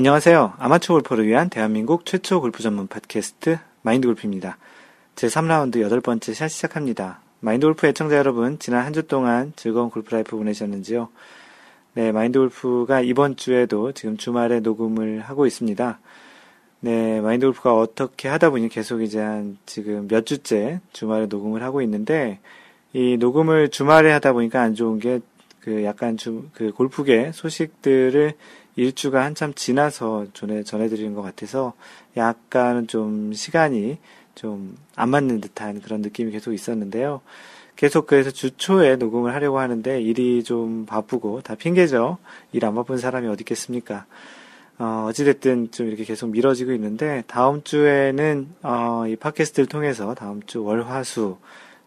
안녕하세요. 아마추어 골퍼를 위한 대한민국 최초 골프 전문 팟캐스트 마인드 골프입니다. 제 3라운드 여덟 번째 샷 시작합니다. 마인드 골프 애청자 여러분, 지난 한 주 동안 즐거운 골프 라이프 보내셨는지요? 네, 마인드 골프가 이번 주에도 지금 주말에 녹음을 하고 있습니다. 네, 마인드 골프가 어떻게 하다 보니 계속 이제 한 지금 몇 주째 주말에 녹음을 하고 있는데, 이 녹음을 주말에 하다 보니까 안 좋은 게 그 약간 주, 그 골프계 소식들을 일주가 한참 지나서 전해, 전해드리는 것 같아서 약간 좀 시간이 좀 안 맞는 듯한 그런 느낌이 계속 있었는데요. 계속 그래서 주 초에 녹음을 하려고 하는데 일이 좀 바쁘고 다 핑계죠. 일 안 바쁜 사람이 어디 있겠습니까? 어, 어찌됐든 좀 이렇게 계속 미뤄지고 있는데 다음 주에는 어, 이 팟캐스트를 통해서 다음 주 월화수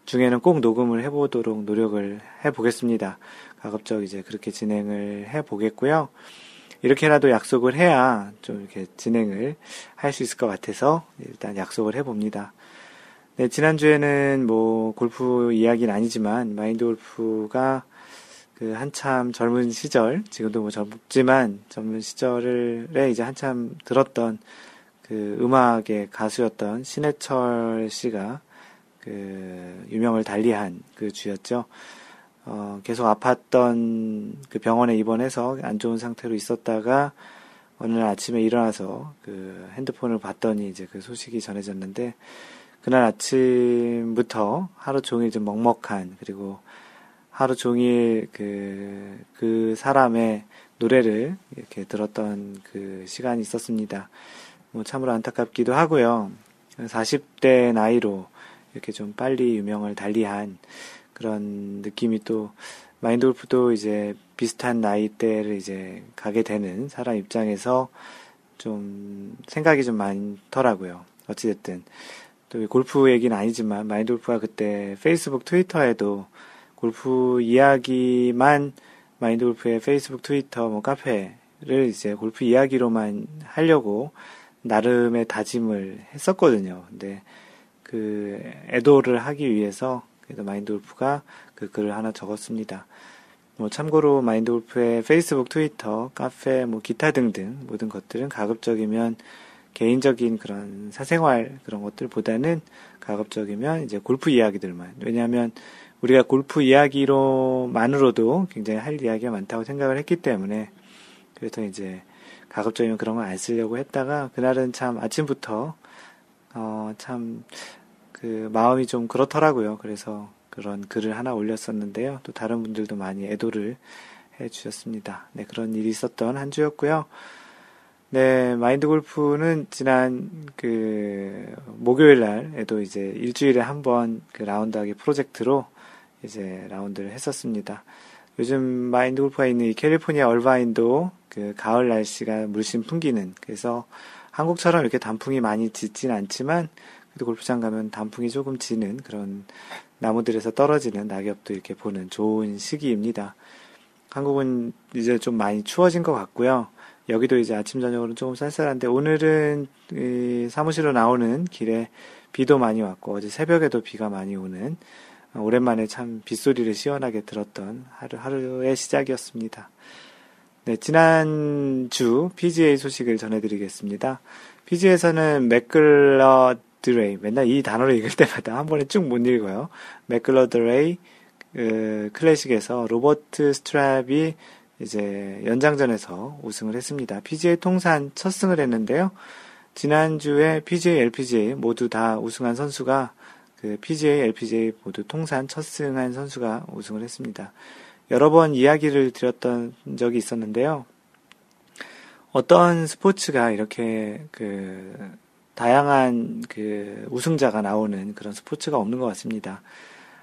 중에는 꼭 녹음을 해보도록 노력을 해보겠습니다. 가급적 이제 그렇게 진행을 해보겠고요. 이렇게라도 약속을 해야 좀 이렇게 진행을 할 수 있을 것 같아서 일단 약속을 해봅니다. 네, 지난주에는 뭐 골프 이야기는 아니지만 마인드 골프가 그 한참 젊은 시절, 지금도 뭐 젊지만 젊은 시절에 이제 한참 들었던 그 음악의 가수였던 신해철 씨가 그 유명을 달리한 그 주였죠. 어, 계속 아팠던 그 병원에 입원해서 안 좋은 상태로 있었다가 어느 날 아침에 일어나서 그 핸드폰을 봤더니 이제 그 소식이 전해졌는데 그날 아침부터 하루 종일 좀 먹먹한 그리고 하루 종일 그, 그 사람의 노래를 이렇게 들었던 그 시간이 있었습니다. 뭐 참으로 안타깝기도 하고요. 40대 나이로 이렇게 좀 빨리 유명을 달리한 그런 느낌이 또 마인드 골프도 이제 비슷한 나이대를 이제 가게 되는 사람 입장에서 좀 생각이 좀 많더라고요. 어찌됐든. 또 골프 얘기는 아니지만 마인드 골프가 그때 페이스북 트위터에도 골프 이야기만 마인드 골프의 페이스북 트위터 뭐 카페를 이제 골프 이야기로만 하려고 나름의 다짐을 했었거든요. 근데 그 애도를 하기 위해서 그래서 마인드 골프가 그 글을 하나 적었습니다. 뭐 참고로 마인드 골프의 페이스북, 트위터, 카페, 뭐 기타 등등 모든 것들은 가급적이면 개인적인 그런 사생활 그런 것들보다는 가급적이면 이제 골프 이야기들만 왜냐하면 우리가 골프 이야기로만으로도 굉장히 할 이야기가 많다고 생각을 했기 때문에 그래서 이제 가급적이면 그런 걸 안 쓰려고 했다가 그날은 참 아침부터 어 참 그 마음이 좀 그렇더라고요. 그래서 그런 글을 하나 올렸었는데요. 또 다른 분들도 많이 애도를 해 주셨습니다. 네, 그런 일이 있었던 한 주였고요. 네, 마인드 골프는 지난 그 목요일 날에도 이제 일주일에 한 번 그 라운드하기 프로젝트로 이제 라운드를 했었습니다. 요즘 마인드 골프가 있는 이 캘리포니아 얼바인도 그 가을 날씨가 물씬 풍기는 그래서 한국처럼 이렇게 단풍이 많이 짙진 않지만 그래도 골프장 가면 단풍이 조금 지는 그런 나무들에서 떨어지는 낙엽도 이렇게 보는 좋은 시기입니다. 한국은 이제 좀 많이 추워진 것 같고요. 여기도 이제 아침 저녁으로는 조금 쌀쌀한데 오늘은 사무실로 나오는 길에 비도 많이 왔고 어제 새벽에도 비가 많이 오는 오랜만에 참 빗소리를 시원하게 들었던 하루 하루의 시작이었습니다. 네, 지난주 PGA 소식을 전해드리겠습니다. PGA에서는 맥글래드리 맨날 이 단어를 읽을 때마다 한 번에 쭉 못 읽어요. 맥글래드리 그 클래식에서 로버트 스트렙이 이제 연장전에서 우승을 했습니다. PGA 통산 첫 승을 했는데요. 지난주에 PGA, LPGA 모두 다 우승한 선수가 그 PGA, LPGA 모두 통산 첫 승한 선수가 우승을 했습니다. 여러 번 이야기를 드렸던 적이 있었는데요. 어떤 스포츠가 이렇게 그 다양한 그 우승자가 나오는 그런 스포츠가 없는 것 같습니다.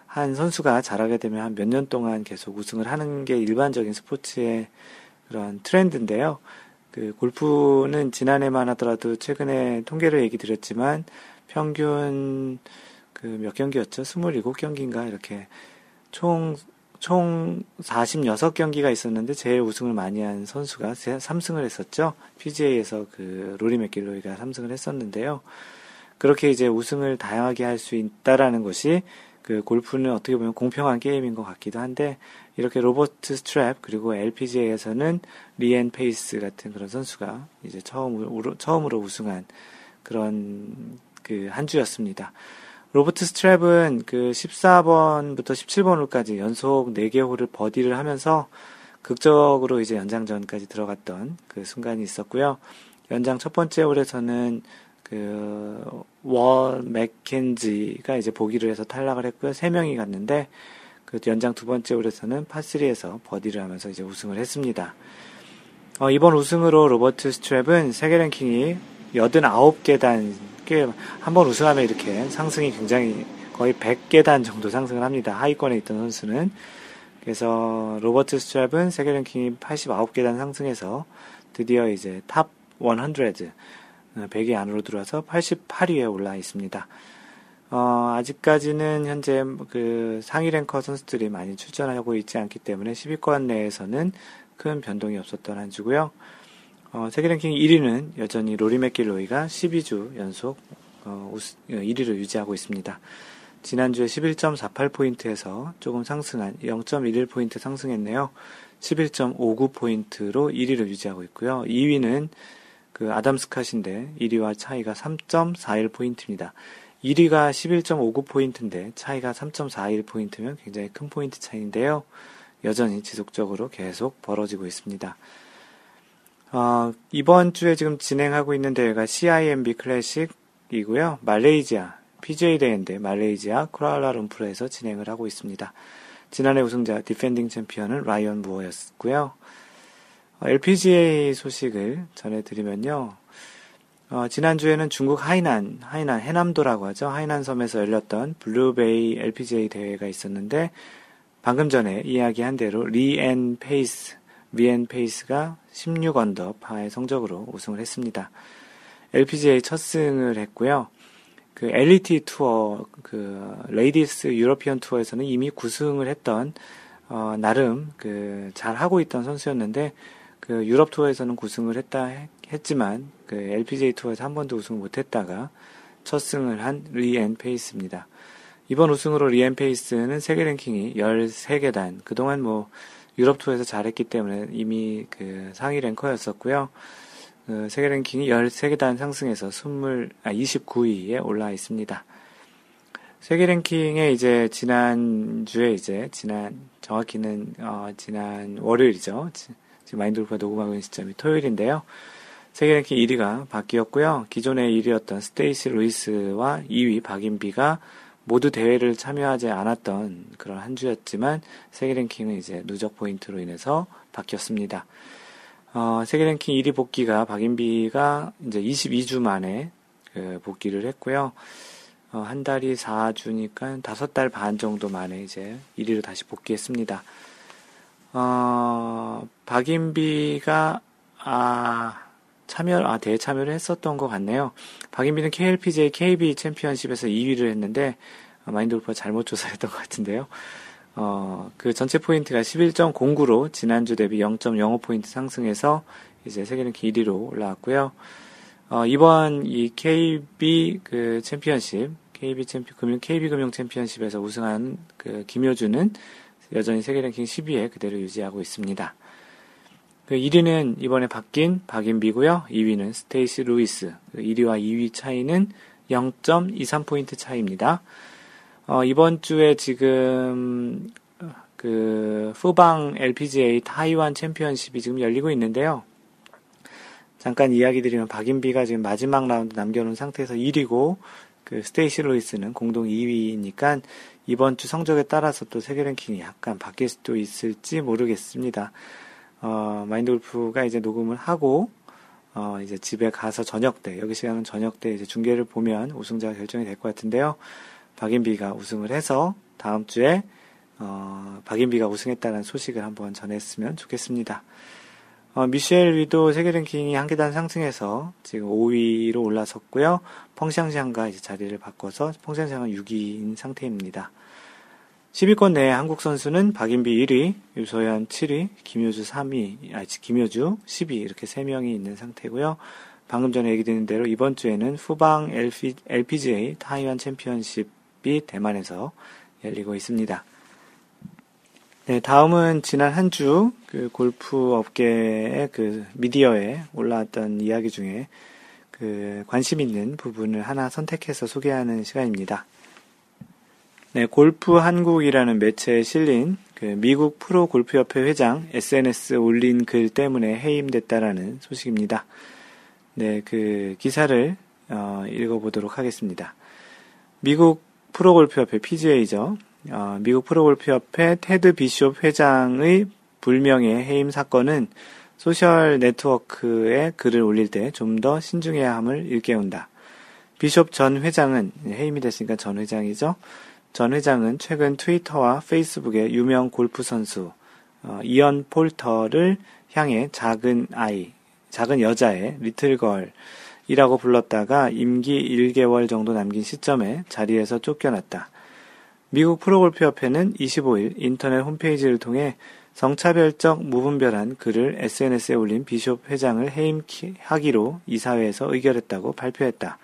한 선수가 잘하게 되면 한 몇 년 동안 계속 우승을 하는 게 일반적인 스포츠의 그런 트렌드인데요. 그 골프는 지난해만 하더라도 최근에 통계를 얘기 드렸지만 평균 그 몇 경기였죠? 27경기인가 이렇게 총 총 46경기가 있었는데 제일 우승을 많이 한 선수가 3승을 했었죠. PGA에서 그 로리 맥길로이가 3승을 했었는데요. 그렇게 이제 우승을 다양하게 할 수 있다라는 것이 그 골프는 어떻게 보면 공평한 게임인 것 같기도 한데 이렇게 로버트 스트렙 그리고 LPGA에서는 리앤 페이스 같은 그런 선수가 이제 처음으로 처음으로 우승한 그런 그 한 주였습니다. 로버트 스트랩은 그 14번부터 17번 홀까지 연속 4개 홀을 버디를 하면서 극적으로 이제 연장전까지 들어갔던 그 순간이 있었고요. 연장 첫 번째 홀에서는 그, 월 맥켄지가 이제 보기를 해서 탈락을 했고요. 세 명이 갔는데, 그 연장 두 번째 홀에서는 파3에서 버디를 하면서 이제 우승을 했습니다. 어, 이번 우승으로 로버트 스트렙은 세계 랭킹이 89계단, 한번 우승하면 이렇게 상승이 굉장히 거의 100계단 정도 상승을 합니다. 하위권에 있던 선수는. 그래서 로버트 스트렙은 세계 랭킹이 89계단 상승해서 드디어 이제 탑 100, 100위 안으로 들어와서 88위에 올라 있습니다. 어, 아직까지는 현재 그 상위 랭커 선수들이 많이 출전하고 있지 않기 때문에 10위권 내에서는 큰 변동이 없었던 한 주고요. 어, 세계 랭킹 1위는 여전히 로리 맥길로이가 12주 연속 어, 1위를 유지하고 있습니다. 지난주에 11.48포인트에서 조금 상승한 0.11포인트 상승했네요. 11.59포인트로 1위를 유지하고 있고요. 2위는 그 아담 스캇인데 1위와 차이가 3.41포인트입니다. 1위가 11.59포인트인데 차이가 3.41포인트면 굉장히 큰 포인트 차이인데요. 여전히 지속적으로 계속 벌어지고 있습니다. 어, 이번 주에 지금 진행하고 있는 대회가 CIMB 클래식이고요. 말레이시아, PGA 대회인데 말레이시아 쿠알라룸푸르에서 진행을 하고 있습니다. 지난해 우승자 디펜딩 챔피언은 라이언 무어였고요. LPGA 소식을 전해드리면요. 어, 지난주에는 중국 하이난, 하이난, 해남도라고 하죠. 하이난 섬에서 열렸던 블루베이 LPGA 대회가 있었는데, 방금 전에 이야기한 대로 리앤 페이스, 리앤 페이스가 16언더 파의 성적으로 우승을 했습니다. LPGA 첫 승을 했고요. 그 LET 투어, 그 레이디스 유러피언 투어에서는 이미 9승을 했던 어, 나름 그 잘 하고 있던 선수였는데 그 유럽 투어에서는 9승을 했다 했지만 그 LPGA 투어에서 한 번도 우승을 못 했다가 첫 승을 한 리앤 페이스입니다. 이번 우승으로 리앤 페이스는 세계 랭킹이 13계단 그동안 뭐 유럽 투어에서 잘했기 때문에 이미 그 상위 랭커였었고요. 그 세계 랭킹이 13계단 상승해서 20, 아, 29위에 올라 있습니다. 세계 랭킹에 이제 지난주에 이제 지난 정확히는 어, 지난 월요일이죠. 지금 마인드골프가 녹음하고 있는 시점이 토요일인데요. 세계 랭킹 1위가 바뀌었고요. 기존의 1위였던 스테이시 루이스와 2위 박인비가 모두 대회를 참여하지 않았던 그런 한 주였지만 세계 랭킹은 이제 누적 포인트로 인해서 바뀌었습니다. 어, 세계 랭킹 1위 복귀가 박인비가 이제 22주 만에 그 복귀를 했고요. 어, 한 달이 4주니까 5달 반 정도 만에 이제 1위로 다시 복귀했습니다. 어, 박인비가, 아, 참여, 아, 대참여를 했었던 것 같네요. 박인비는 KLPGA KB 챔피언십에서 2위를 했는데, 어, 마인드 골프가 잘못 조사했던 것 같은데요. 어, 그 전체 포인트가 11.09로 지난주 대비 0.05포인트 상승해서 이제 세계랭킹 1위로 올라왔고요. 어, 이번 이 KB 그 챔피언십, KB 챔피, 금융, KB 금융 챔피언십에서 우승한 그 김효주는 여전히 세계 랭킹 10위에 그대로 유지하고 있습니다. 그 1위는 이번에 바뀐 박인비고요. 2위는 스테이시 루이스. 1위와 그 2위 차이는 0.23포인트 차이입니다. 어, 이번 주에 지금 그 푸본 LPGA 타이완 챔피언십이 지금 열리고 있는데요. 잠깐 이야기 드리면 박인비가 지금 마지막 라운드 남겨놓은 상태에서 1위고 그 스테이시 루이스는 공동 2위니까 이번 주 성적에 따라서 또 세계 랭킹이 약간 바뀔 수도 있을지 모르겠습니다. 어, 마인드 골프가 이제 녹음을 하고, 어, 이제 집에 가서 저녁 때, 여기 시간은 저녁 때 이제 중계를 보면 우승자가 결정이 될 것 같은데요. 박인비가 우승을 해서 다음 주에, 어, 박인비가 우승했다는 소식을 한번 전했으면 좋겠습니다. 어, 미셸 위도 세계 랭킹이 한 계단 상승해서 지금 5위로 올라섰고요. 펑샹샹과 이제 자리를 바꿔서 펑샹샹은 6위인 상태입니다. 10위권 내에 한국 선수는 박인비 1위, 유소연 7위, 김효주 3위, 아, 김효주 10위 이렇게 3명이 있는 상태고요. 방금 전에 얘기드린 대로 이번 주에는 후방 LP, LPGA 타이완 챔피언십이 대만에서 열리고 있습니다. 네, 다음은 지난 한 주 그 골프 업계의 그 미디어에 올라왔던 이야기 중에 그 관심 있는 부분을 하나 선택해서 소개하는 시간입니다. 네, 골프 한국이라는 매체에 실린 그 미국 프로 골프협회 회장 SNS 올린 글 때문에 해임됐다라는 소식입니다. 네, 그 기사를 어, 읽어보도록 하겠습니다. 미국 프로 골프협회 PGA죠. 어, 미국 프로 골프협회 테드 비숍 회장의 불명예 해임 사건은 소셜 네트워크에 글을 올릴 때 좀 더 신중해야 함을 일깨운다. 비숍 전 회장은 해임이 됐으니까 전 회장이죠. 전 회장은 최근 트위터와 페이스북에 유명 골프 선수 어, 이언 폴터를 향해 작은 아이, 작은 여자아이 little girl이라고 불렀다가 임기 1개월 정도 남긴 시점에 자리에서 쫓겨났다. 미국 프로골프협회는 25일 인터넷 홈페이지를 통해 성차별적 무분별한 글을 SNS에 올린 비숍 회장을 해임하기로 이사회에서 의결했다고 발표했다.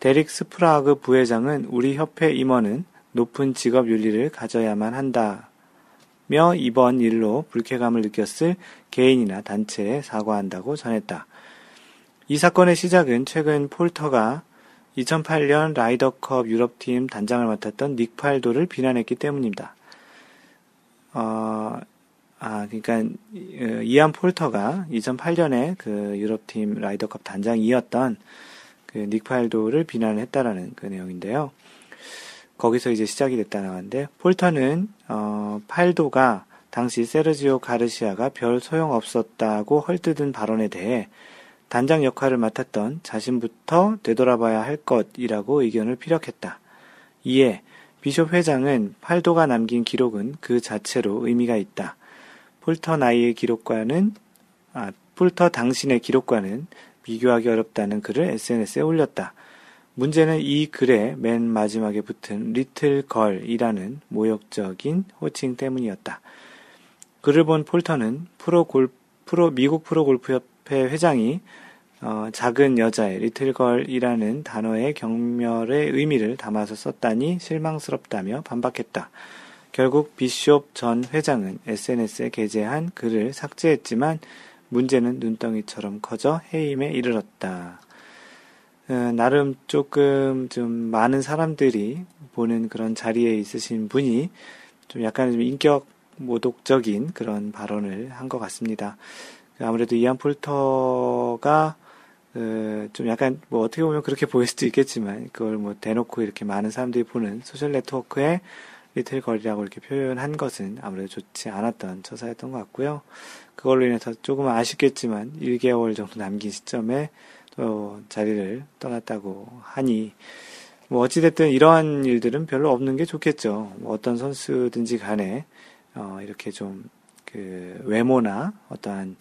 데릭 스프라그 부회장은 우리 협회 임원은 높은 직업 윤리를 가져야만 한다 며 이번 일로 불쾌감을 느꼈을 개인이나 단체에 사과한다고 전했다. 이 사건의 시작은 최근 폴터가 2008년 라이더컵 유럽팀 단장을 맡았던 닉 팔도를 비난했기 때문입니다. 어, 아, 그러니까 어, 이안 폴터가 2008년에 그 유럽팀 라이더컵 단장이었던 그 닉 팔도를 비난을 했다라는 그 내용인데요. 거기서 이제 시작이 됐다는 건데 폴터는 어, 팔도가 당시 세르지오 가르시아가 별 소용 없었다고 헐뜯은 발언에 대해 단장 역할을 맡았던 자신부터 되돌아봐야 할 것이라고 의견을 피력했다. 이에 비숍 회장은 팔도가 남긴 기록은 그 자체로 의미가 있다. 폴터 나이의 기록과는 아, 폴터 당신의 기록과는 비교하기 어렵다는 글을 SNS에 올렸다. 문제는 이 글의 맨 마지막에 붙은 little girl이라는 모욕적인 호칭 때문이었다. 글을 본 폴터는 프로 골 프로 미국 프로 골프 협회 회장이 어, 작은 여자아이 little girl이라는 단어의 경멸의 의미를 담아서 썼다니 실망스럽다며 반박했다. 결국 비숍 전 회장은 SNS에 게재한 글을 삭제했지만 문제는 눈덩이처럼 커져 해임에 이르렀다. 어, 나름 조금 좀 많은 사람들이 보는 그런 자리에 있으신 분이 좀 약간 좀 인격 모독적인 그런 발언을 한 것 같습니다. 아무래도 이안 폴터가 어, 좀 약간 뭐 어떻게 보면 그렇게 보일 수도 있겠지만 그걸 뭐 대놓고 이렇게 많은 사람들이 보는 소셜 네트워크에 little girl이라고 이렇게 표현한 것은 아무래도 좋지 않았던 처사였던 것 같고요. 그걸로 인해서 조금 아쉽겠지만 1개월 정도 남긴 시점에 또 자리를 떠났다고 하니 뭐 어찌됐든 이러한 일들은 별로 없는 게 좋겠죠. 뭐 어떤 선수든지 간에 어 이렇게 좀 그 외모나 어떠한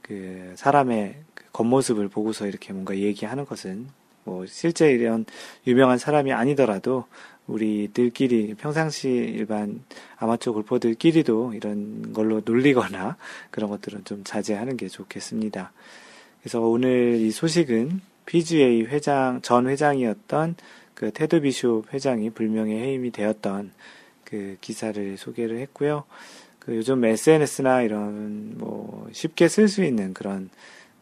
그 사람의 그 겉모습을 보고서 이렇게 뭔가 얘기하는 것은 뭐 실제 이런 유명한 사람이 아니더라도 우리들끼리 평상시 일반 아마추어 골퍼들끼리도 이런 걸로 놀리거나 그런 것들은 좀 자제하는 게 좋겠습니다. 그래서 오늘 이 소식은 PGA 회장, 전 회장이었던 그 테드 비숍 회장이 불명예 해임이 되었던 그 기사를 소개를 했고요. 그 요즘 SNS나 이런 뭐 쉽게 쓸 수 있는 그런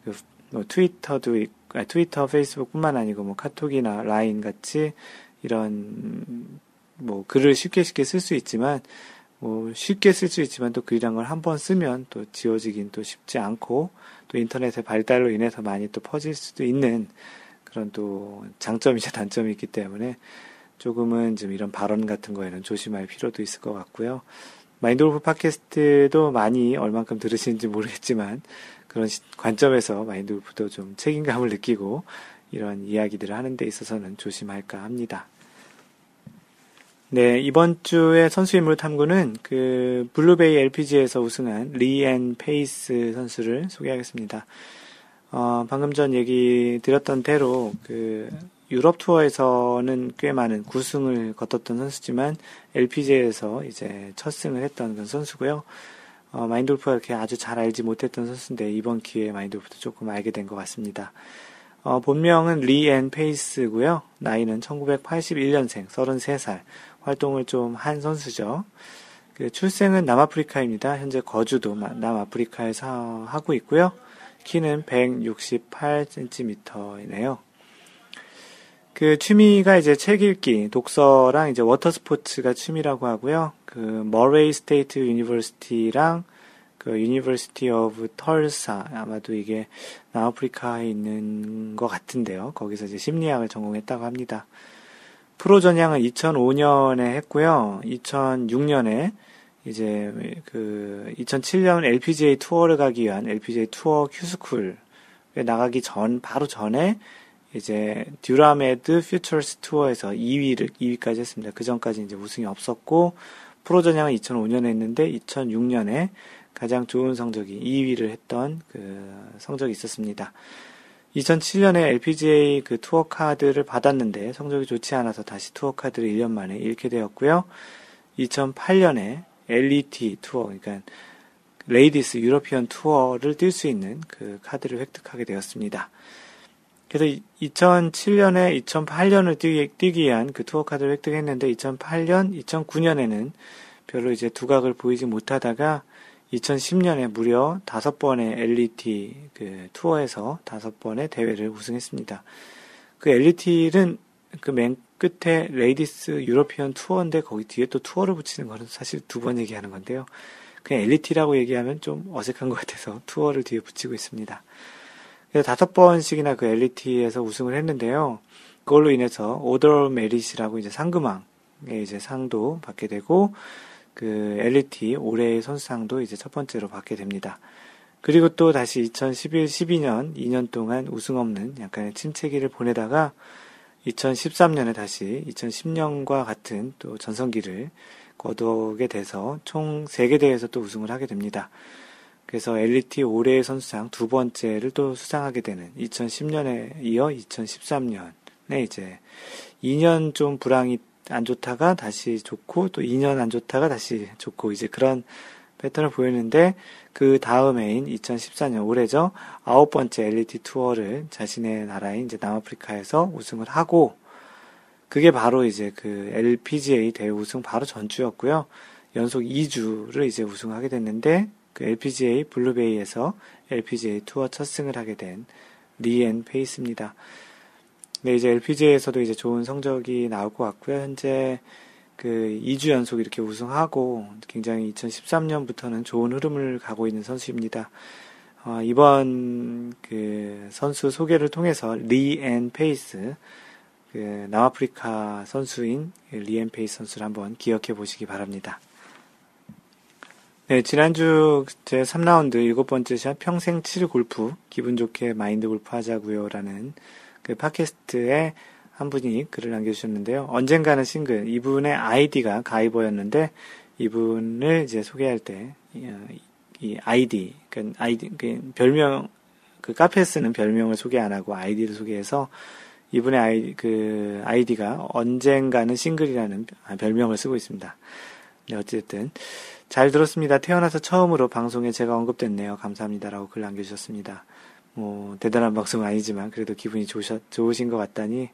그 뭐 트위터도 있, 아, 트위터, 페이스북뿐만 아니고 뭐 카톡이나 라인 같이 이런 뭐 글을 쉽게 쉽게 쓸 수 있지만 뭐 쉽게 쓸 수 있지만 또 글이란 걸 한 번 쓰면 또 지워지긴 또 쉽지 않고 또 인터넷의 발달로 인해서 많이 또 퍼질 수도 있는 그런 또 장점이자 단점이 있기 때문에 조금은 좀 이런 발언 같은 거에는 조심할 필요도 있을 것 같고요. 마인드골프 팟캐스트도 많이 얼만큼 들으시는지 모르겠지만 그런 관점에서 마인드골프도 좀 책임감을 느끼고 이런 이야기들을 하는 데 있어서는 조심할까 합니다. 네, 이번 주에 선수 인물 탐구는 그 블루베이 LPGA에서 우승한 리앤 페이스 선수를 소개하겠습니다. 어, 방금 전 얘기 드렸던 대로 그 유럽 투어에서는 꽤 많은 9승을 거뒀던 선수지만 LPGA에서 이제 첫 승을 했던 그런 선수고요. 어, 마인드골프가 이렇게 아주 잘 알지 못했던 선수인데 이번 기회에 마인드골프도 조금 알게 된 것 같습니다. 어, 본명은 리앤 페이스고요. 나이는 1981년생, 33살. 활동을 좀 한 선수죠. 그 출생은 남아프리카입니다. 현재 거주도 남아프리카에서 하고 있고요. 키는 168cm이네요. 그 취미가 이제 책 읽기, 독서랑 이제 water sports가 취미라고 하고요. 그 Murray State University랑 그 University of Tulsa 아마도 이게 남아프리카에 있는 것 같은데요. 거기서 이제 심리학을 전공했다고 합니다. 프로 전향은 2005년에 했고요. 2006년에 이제 그 2007년 LPGA 투어를 가기 위한 LPGA 투어 Q-School에 나가기 전 바로 전에 이제 Duramed Futures Tour에서 2위를 2위까지 했습니다. 그 전까지 이제 우승이 없었고 프로 전향은 2005년에 했는데 2006년에 가장 좋은 성적이 2위를 했던 그 성적이 있었습니다. 2007년에 LPGA 그 투어 카드를 받았는데 성적이 좋지 않아서 다시 투어 카드를 1년 만에 잃게 되었고요. 2008년에 LET 투어, 그러니까 Ladies European Tour를 뛸 수 있는 그 카드를 획득하게 되었습니다. 그래서 2007년에 2008년을 뛰기, 뛰기 위한 그 투어 카드를 획득했는데 2008년, 2009년에는 별로 이제 두각을 보이지 못하다가 2010년에 무려 다섯 번의 LET 그 투어에서 다섯 번의 대회를 우승했습니다. 그 LET는 그 맨 끝에 Ladies European Tour인데 거기 뒤에 또 투어를 붙이는 거는 사실 두 번 얘기하는 건데요. 그냥 LET라고 얘기하면 좀 어색한 것 같아서 투어를 뒤에 붙이고 있습니다. 그래서 다섯 번씩이나 그 LET에서 우승을 했는데요. 그걸로 인해서 오더 메릿이라고 이제 상금왕의 이제 상도 받게 되고 그 LET 올해의 선수상도 이제 첫 번째로 받게 됩니다. 그리고 또 다시 2011, 12년 2년 동안 우승 없는 약간의 침체기를 보내다가 2013년에 다시 2010년과 같은 또 전성기를 거두게 돼서 총 3개 대회에서 또 우승을 하게 됩니다. 그래서 LET 올해의 선수상 두 번째를 또 수상하게 되는 2010년에 이어 2013년에 이제 2년 좀 불황이 안 좋다가 다시 좋고 또 2년 안 좋다가 다시 좋고 이제 그런 패턴을 보이는데 그 다음 해인 2014년 올해죠 아홉 번째 LET 투어를 자신의 나라인 이제 남아프리카에서 우승을 하고 그게 바로 이제 그 LPGA 대회 우승 바로 전주였고요 연속 2주를 이제 우승하게 됐는데 그 LPGA 블루베이에서 LPGA 투어 첫 승을 하게 된 리앤 페이스입니다. 네, 이제 LPGA에서도 이제 좋은 성적이 나올 것 같고요. 현재 그 2주 연속 이렇게 우승하고 굉장히 2013년부터는 좋은 흐름을 가고 있는 선수입니다. 어, 이번 그 선수 소개를 통해서 리앤 페이스, 그 남아프리카 선수인 리앤 페이스 선수를 한번 기억해 보시기 바랍니다. 네, 지난주 제 3라운드 일곱 번째 샷 평생 칠 골프 기분 좋게 마인드 골프 하자고요 라는 그 팟캐스트에 한 분이 글을 남겨주셨는데요. 언젠가는 싱글, 이분의 아이디가 가이버였는데, 이분을 이제 소개할 때, 이, 아이디, 그 아이디, 그 별명, 그 카페 쓰는 별명을 소개 안 하고 아이디를 소개해서, 이분의 아이, 그, 아이디가 언젠가는 싱글이라는 별명을 쓰고 있습니다. 네, 어쨌든. 잘 들었습니다. 태어나서 처음으로 방송에 제가 언급됐네요. 감사합니다라고 글 남겨주셨습니다. 뭐 대단한 방송은 아니지만 그래도 기분이 좋으셨, 좋으신 것 같다니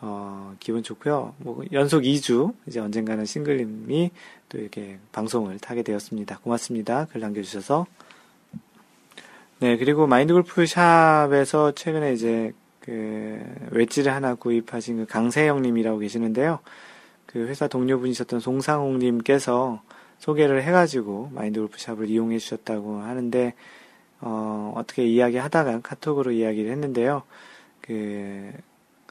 어, 기분 좋고요. 뭐 연속 2주 이제 언젠가는 싱글님이 또 이렇게 방송을 타게 되었습니다. 고맙습니다. 글 남겨주셔서 네 그리고 마인드 골프 샵에서 최근에 이제 그 웨지를 하나 구입하신 그 강세영님이라고 계시는데요. 그 회사 동료분이셨던 송상홍님께서 소개를 해가지고 마인드 골프 샵을 이용해 주셨다고 하는데 어, 어떻게 이야기하다가 카톡으로 이야기를 했는데요. 그,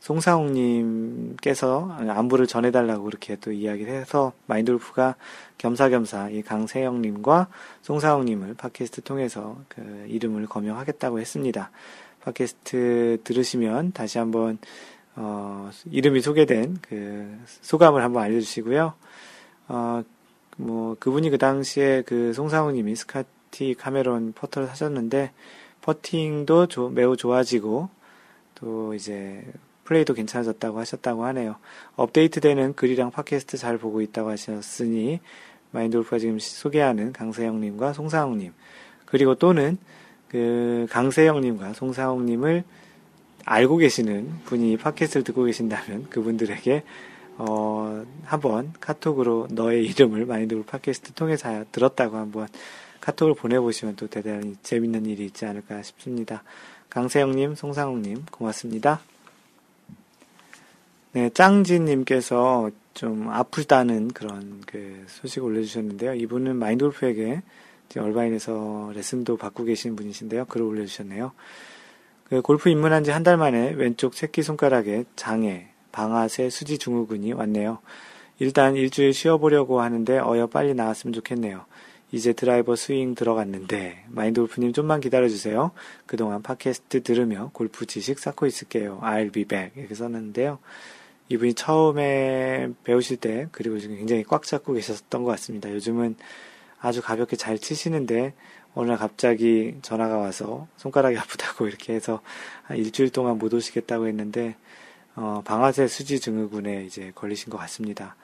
송사홍님께서 안부를 전해달라고 그렇게 또 이야기를 해서 마인돌프가 겸사겸사 이 강세영님과 송사홍님을 팟캐스트 통해서 그 이름을 거명하겠다고 했습니다. 팟캐스트 들으시면 다시 한번 어, 이름이 소개된 그 소감을 한번 알려주시고요. 어, 뭐 그분이 그 당시에 그 송사홍님이 스카 티 카메론 퍼터를 사셨는데 퍼팅도 조, 매우 좋아지고 또 이제 플레이도 괜찮아졌다고 하셨다고 하네요. 업데이트되는 글이랑 팟캐스트 잘 보고 있다고 하셨으니 마인드골프가 지금 소개하는 강세영님과 송사홍님 그리고 또는 그 강세영님과 송사홍님을 알고 계시는 분이 팟캐스트를 듣고 계신다면 그분들에게 어, 한번 카톡으로 너의 이름을 마인드골 팟캐스트 통해서 들었다고 한번 카톡을 보내보시면 또 대단히 재밌는 일이 있지 않을까 싶습니다. 강세영님, 송상욱님, 고맙습니다. 네, 짱지님께서 좀 아프다는 그런 그 소식 을 올려주셨는데요. 이분은 마인드 골프에게 얼바인에서 레슨도 받고 계신 분이신데요. 글을 올려주셨네요. 그 골프 입문한 지 한 달 만에 왼쪽 새끼 손가락에 장애, 방아쇠 수지 증후군이 왔네요. 일단 일주일 쉬어보려고 하는데 어여 빨리 나왔으면 좋겠네요. 이제 드라이버 스윙 들어갔는데 마인드 골프님 좀만 기다려주세요. 그동안 팟캐스트 들으며 골프 지식 쌓고 있을게요. I'll be back 이렇게 썼는데요. 이분이 처음에 배우실 때 그리고 지금 굉장히 꽉 잡고 계셨던 것 같습니다. 요즘은 아주 가볍게 잘 치시는데 어느 날 갑자기 전화가 와서 손가락이 아프다고 이렇게 해서 한 일주일 동안 못 오시겠다고 했는데 어, 방아쇠 수지 증후군에 이제 걸리신 것 같습니다.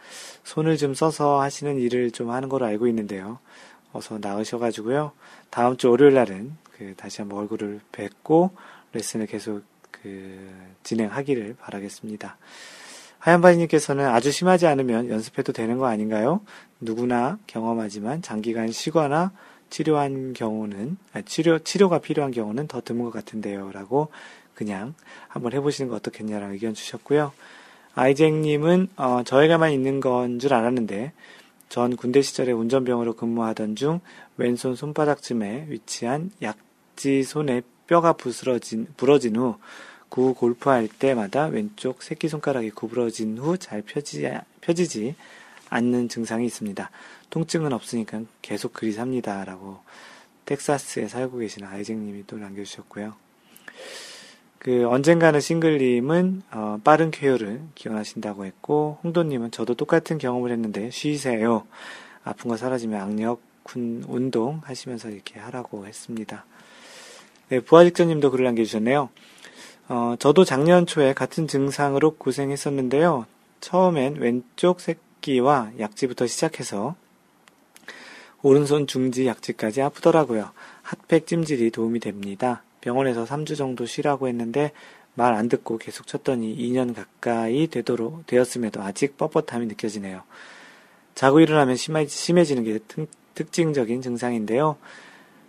손을 좀 써서 하시는 일을 좀 하는 걸로 알고 있는데요. 어서 나으셔가지고요. 다음 주 월요일 날은 그 다시 한번 얼굴을 뵙고 레슨을 계속 그 진행하기를 바라겠습니다. 하얀바이님께서는 아주 심하지 않으면 연습해도 되는 거 아닌가요? 누구나 경험하지만 장기간 쉬거나 치료한 경우는 아, 치료 치료가 필요한 경우는 더 드문 것 같은데요. 라고 그냥 한번 해보시는 거 어떻겠냐라는 의견 주셨고요. 아이쟁님은 어, 저에게만 있는 건 줄 알았는데 전 군대 시절에 운전병으로 근무하던 중 왼손 손바닥쯤에 위치한 약지 손에 뼈가 부스러진, 부러진 후 구 골프할 때마다 왼쪽 새끼손가락이 구부러진 후 잘 펴지, 펴지지 않는 증상이 있습니다. 통증은 없으니까 계속 그리 삽니다. 라고 텍사스에 살고 계신 아이쟁님이 또 남겨주셨고요. 그 언젠가는 싱글님은 어, 빠른 쾌유를 기원하신다고 했고 홍도님은 저도 똑같은 경험을 했는데 쉬세요. 아픈 거 사라지면 악력 운동 하시면서 이렇게 하라고 했습니다. 네, 부하직전님도 글을 남겨주셨네요. 어, 저도 작년 초에 같은 증상으로 고생했었는데요. 처음엔 왼쪽 새끼와 약지부터 시작해서 오른손 중지 약지까지 아프더라고요. 핫팩 찜질이 도움이 됩니다. 병원에서 3주 정도 쉬라고 했는데 말 안 듣고 계속 쳤더니 2년 가까이 되도록 되었음에도 아직 뻣뻣함이 느껴지네요. 자고 일어나면 심해지는 게 특, 징적인 증상인데요.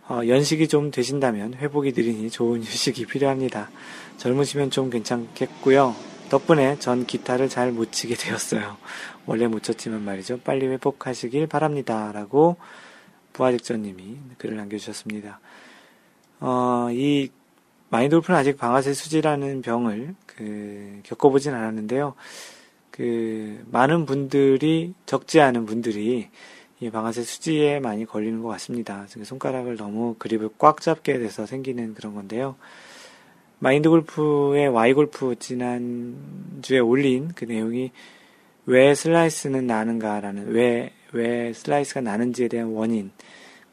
어, 연식이 좀 되신다면 회복이 느리니 좋은 휴식이 필요합니다. 젊으시면 좀 괜찮겠고요. 덕분에 전 기타를 잘 못 치게 되었어요. 원래 못 쳤지만 말이죠. 빨리 회복하시길 바랍니다. 라고 부하직전님이 글을 남겨주셨습니다. 어, 이 마인돌프는 아직 방아쇠 수지라는 병을 그 겪어보진 않았는데요. 그 많은 분들이 적지 않은 분들이 이 방아쇠 수지에 많이 걸리는 것 같습니다. 손가락을 너무 그립을 꽉 잡게 돼서 생기는 그런 건데요. 마인드 골프의 Y 골프 지난주에 올린 그 내용이 왜 슬라이스는 나는가라는 왜, 왜 슬라이스가 나는지에 대한 원인,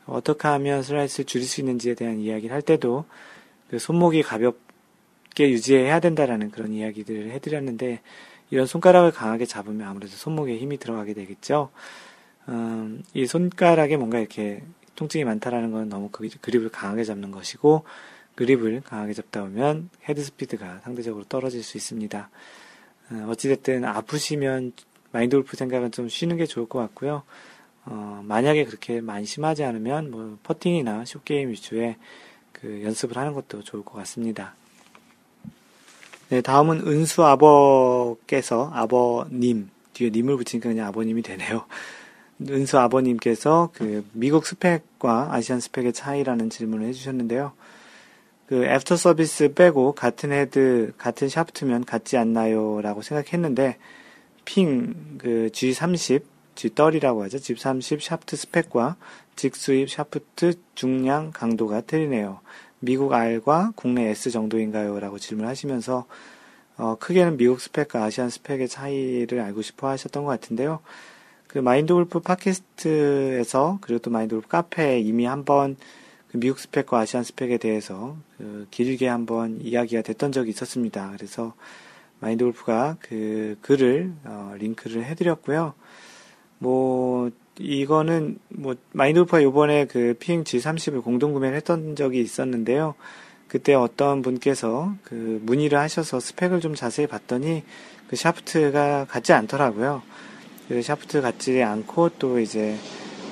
어떻게 하면 슬라이스를 줄일 수 있는지에 대한 이야기를 할 때도 그 손목이 가볍게 유지해야 된다라는 그런 이야기들을 해드렸는데 이런 손가락을 강하게 잡으면 아무래도 손목에 힘이 들어가게 되겠죠. 음, 이 손가락에 뭔가 이렇게 통증이 많다라는 건 너무 그, 그립을 강하게 잡는 것이고 그립을 강하게 잡다 보면 헤드 스피드가 상대적으로 떨어질 수 있습니다. 어, 어찌됐든 아프시면 마인드 골프 생각은 좀 쉬는 게 좋을 것 같고요. 어, 만약에 그렇게 많이 심하지 않으면 뭐 퍼팅이나 숏게임 위주의 그 연습을 하는 것도 좋을 것 같습니다. 네, 다음은 은수 아버께서 아버님 뒤에 님을 붙이니까 그냥 아버님이 되네요. 은수 아버님께서 그 미국 스펙과 아시안 스펙의 차이라는 질문을 해주셨는데요. 그 애프터 서비스 빼고 같은 헤드 같은 샤프트면 같지 않나요?라고 생각했는데 핑 그 G30 G30이라고 하죠. G30 샤프트 스펙과 직수입 샤프트 중량 강도가 틀리네요. 미국 R과 국내 S 정도인가요? 라고 질문하시면서 어, 크게는 미국 스펙과 Asian 스펙의 차이를 알고 싶어 하셨던 것 같은데요. 그 마인드 골프 팟캐스트에서 그리고 또 마인드 골프 카페에 이미 한번 그 미국 스펙과 Asian 스펙에 대해서 그 길게 한번 이야기가 됐던 적이 있었습니다. 그래서 마인드 골프가 그 글을 어, 링크를 해드렸고요. 뭐 이거는 뭐 마인드 골프가 요번에 그 핑 G30을 공동 구매를 했던 적이 있었는데요. 그때 어떤 분께서 그 문의를 하셔서 스펙을 좀 자세히 봤더니 그 샤프트가 같지 않더라고요. 그 샤프트 같지 않고 또 이제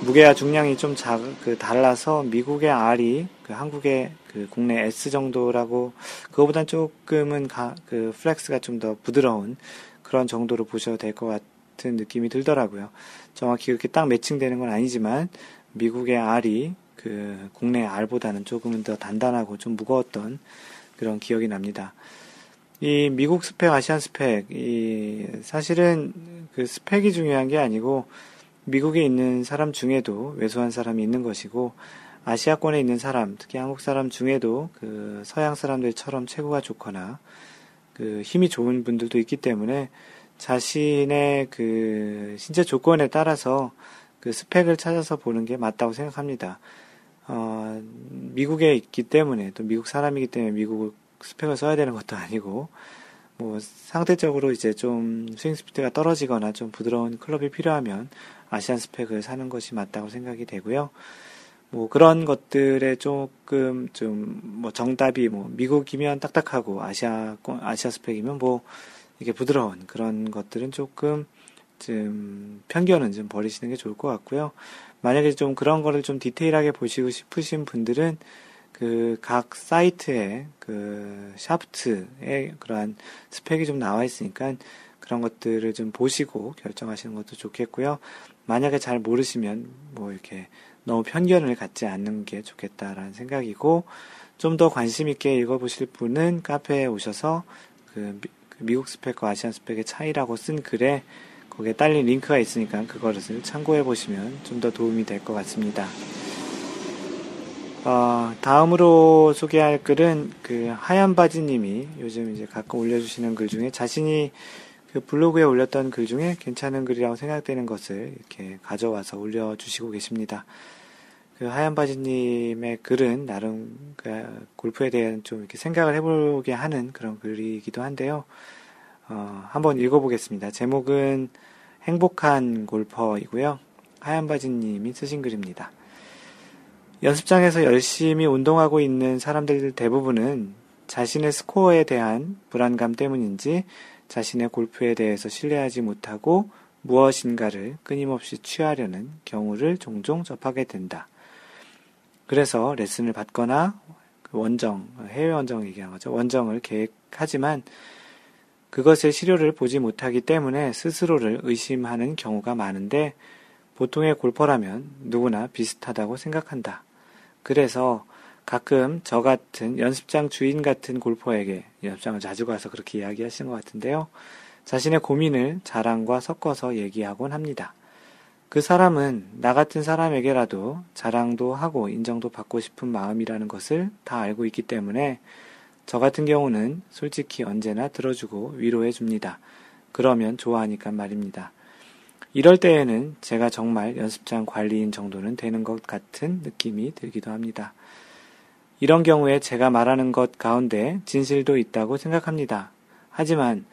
무게와 중량이 좀 작, 그 달라서 미국의 R이 그 한국의 그 국내 S 정도라고 그거보단 조금은 가, 그 flex가 좀 더 부드러운 그런 정도로 보셔도 될 것 같은 느낌이 들더라고요. 정확히 그렇게 딱 매칭되는 건 아니지만 미국의 R이 그 국내 R보다는 조금은 더 단단하고 좀 무거웠던 그런 기억이 납니다. 이 미국 스펙, Asian 스펙, 이 사실은 그 스펙이 중요한 게 아니고 미국에 있는 사람 중에도 왜소한 사람이 있는 것이고 아시아권에 있는 사람, 특히 한국 사람 중에도 그 서양 사람들처럼 체구가 좋거나 그 힘이 좋은 분들도 있기 때문에 자신의 그 신체 조건에 따라서 그 스펙을 찾아서 보는 게 맞다고 생각합니다. 어, 미국에 있기 때문에 또 미국 사람이기 때문에 미국 스펙을 써야 되는 것도 아니고 뭐 상대적으로 이제 좀 스윙 스피드가 떨어지거나 좀 부드러운 클럽이 필요하면 아시안 스펙을 사는 것이 맞다고 생각이 되고요. 뭐 그런 것들에 조금 좀 뭐 정답이 뭐 미국이면 딱딱하고 아시아 아시아 스펙이면 뭐 이게 부드러운 그런 것들은 조금 좀 편견은 좀 버리시는 게 좋을 것 같고요. 만약에 좀 그런 거를 좀 디테일하게 보시고 싶으신 분들은 그 각 사이트에 그 샤프트에 그러한 스펙이 좀 나와 있으니까 그런 것들을 좀 보시고 결정하시는 것도 좋겠고요. 만약에 잘 모르시면 뭐 이렇게 너무 편견을 갖지 않는 게 좋겠다라는 생각이고 좀 더 관심 있게 읽어보실 분은 카페에 오셔서 그, 그 미국 스펙과 아시안 스펙의 차이라고 쓴 글에 거기에 딸린 링크가 있으니까 그것을 참고해 보시면 좀 더 도움이 될 것 같습니다. 어, 다음으로 소개할 글은 그 하얀 바지님이 요즘 이제 가끔 올려주시는 글 중에 자신이 그 블로그에 올렸던 글 중에 괜찮은 글이라고 생각되는 것을 이렇게 가져와서 올려주시고 계십니다. 그 하얀 바지님의 글은 나름 그 골프에 대한 좀 이렇게 생각을 해보게 하는 그런 글이기도 한데요. 어, 한번 읽어보겠습니다. 제목은 행복한 골퍼이고요. 하얀 바지님이 쓰신 글입니다. 연습장에서 열심히 운동하고 있는 사람들 대부분은 자신의 스코어에 대한 불안감 때문인지 자신의 골프에 대해서 신뢰하지 못하고 무엇인가를 끊임없이 취하려는 경우를 종종 접하게 된다. 그래서 레슨을 받거나 그 원정, 해외 원정 얘기하는 거죠. 원정을 계획하지만 그것의 실효를 보지 못하기 때문에 스스로를 의심하는 경우가 많은데 보통의 골퍼라면 누구나 비슷하다고 생각한다. 그래서 가끔 저 같은 연습장 주인 같은 골퍼에게 연습장을 자주 가서 그렇게 이야기하시는 것 같은데요. 자신의 고민을 자랑과 섞어서 얘기하곤 합니다. 그 사람은 나 같은 사람에게라도 자랑도 하고 인정도 받고 싶은 마음이라는 것을 다 알고 있기 때문에 저 같은 경우는 솔직히 언제나 들어주고 위로해 줍니다. 그러면 좋아하니까 말입니다. 이럴 때에는 제가 정말 연습장 관리인 정도는 되는 것 같은 느낌이 들기도 합니다. 이런 경우에 제가 말하는 것 가운데 진실도 있다고 생각합니다. 하지만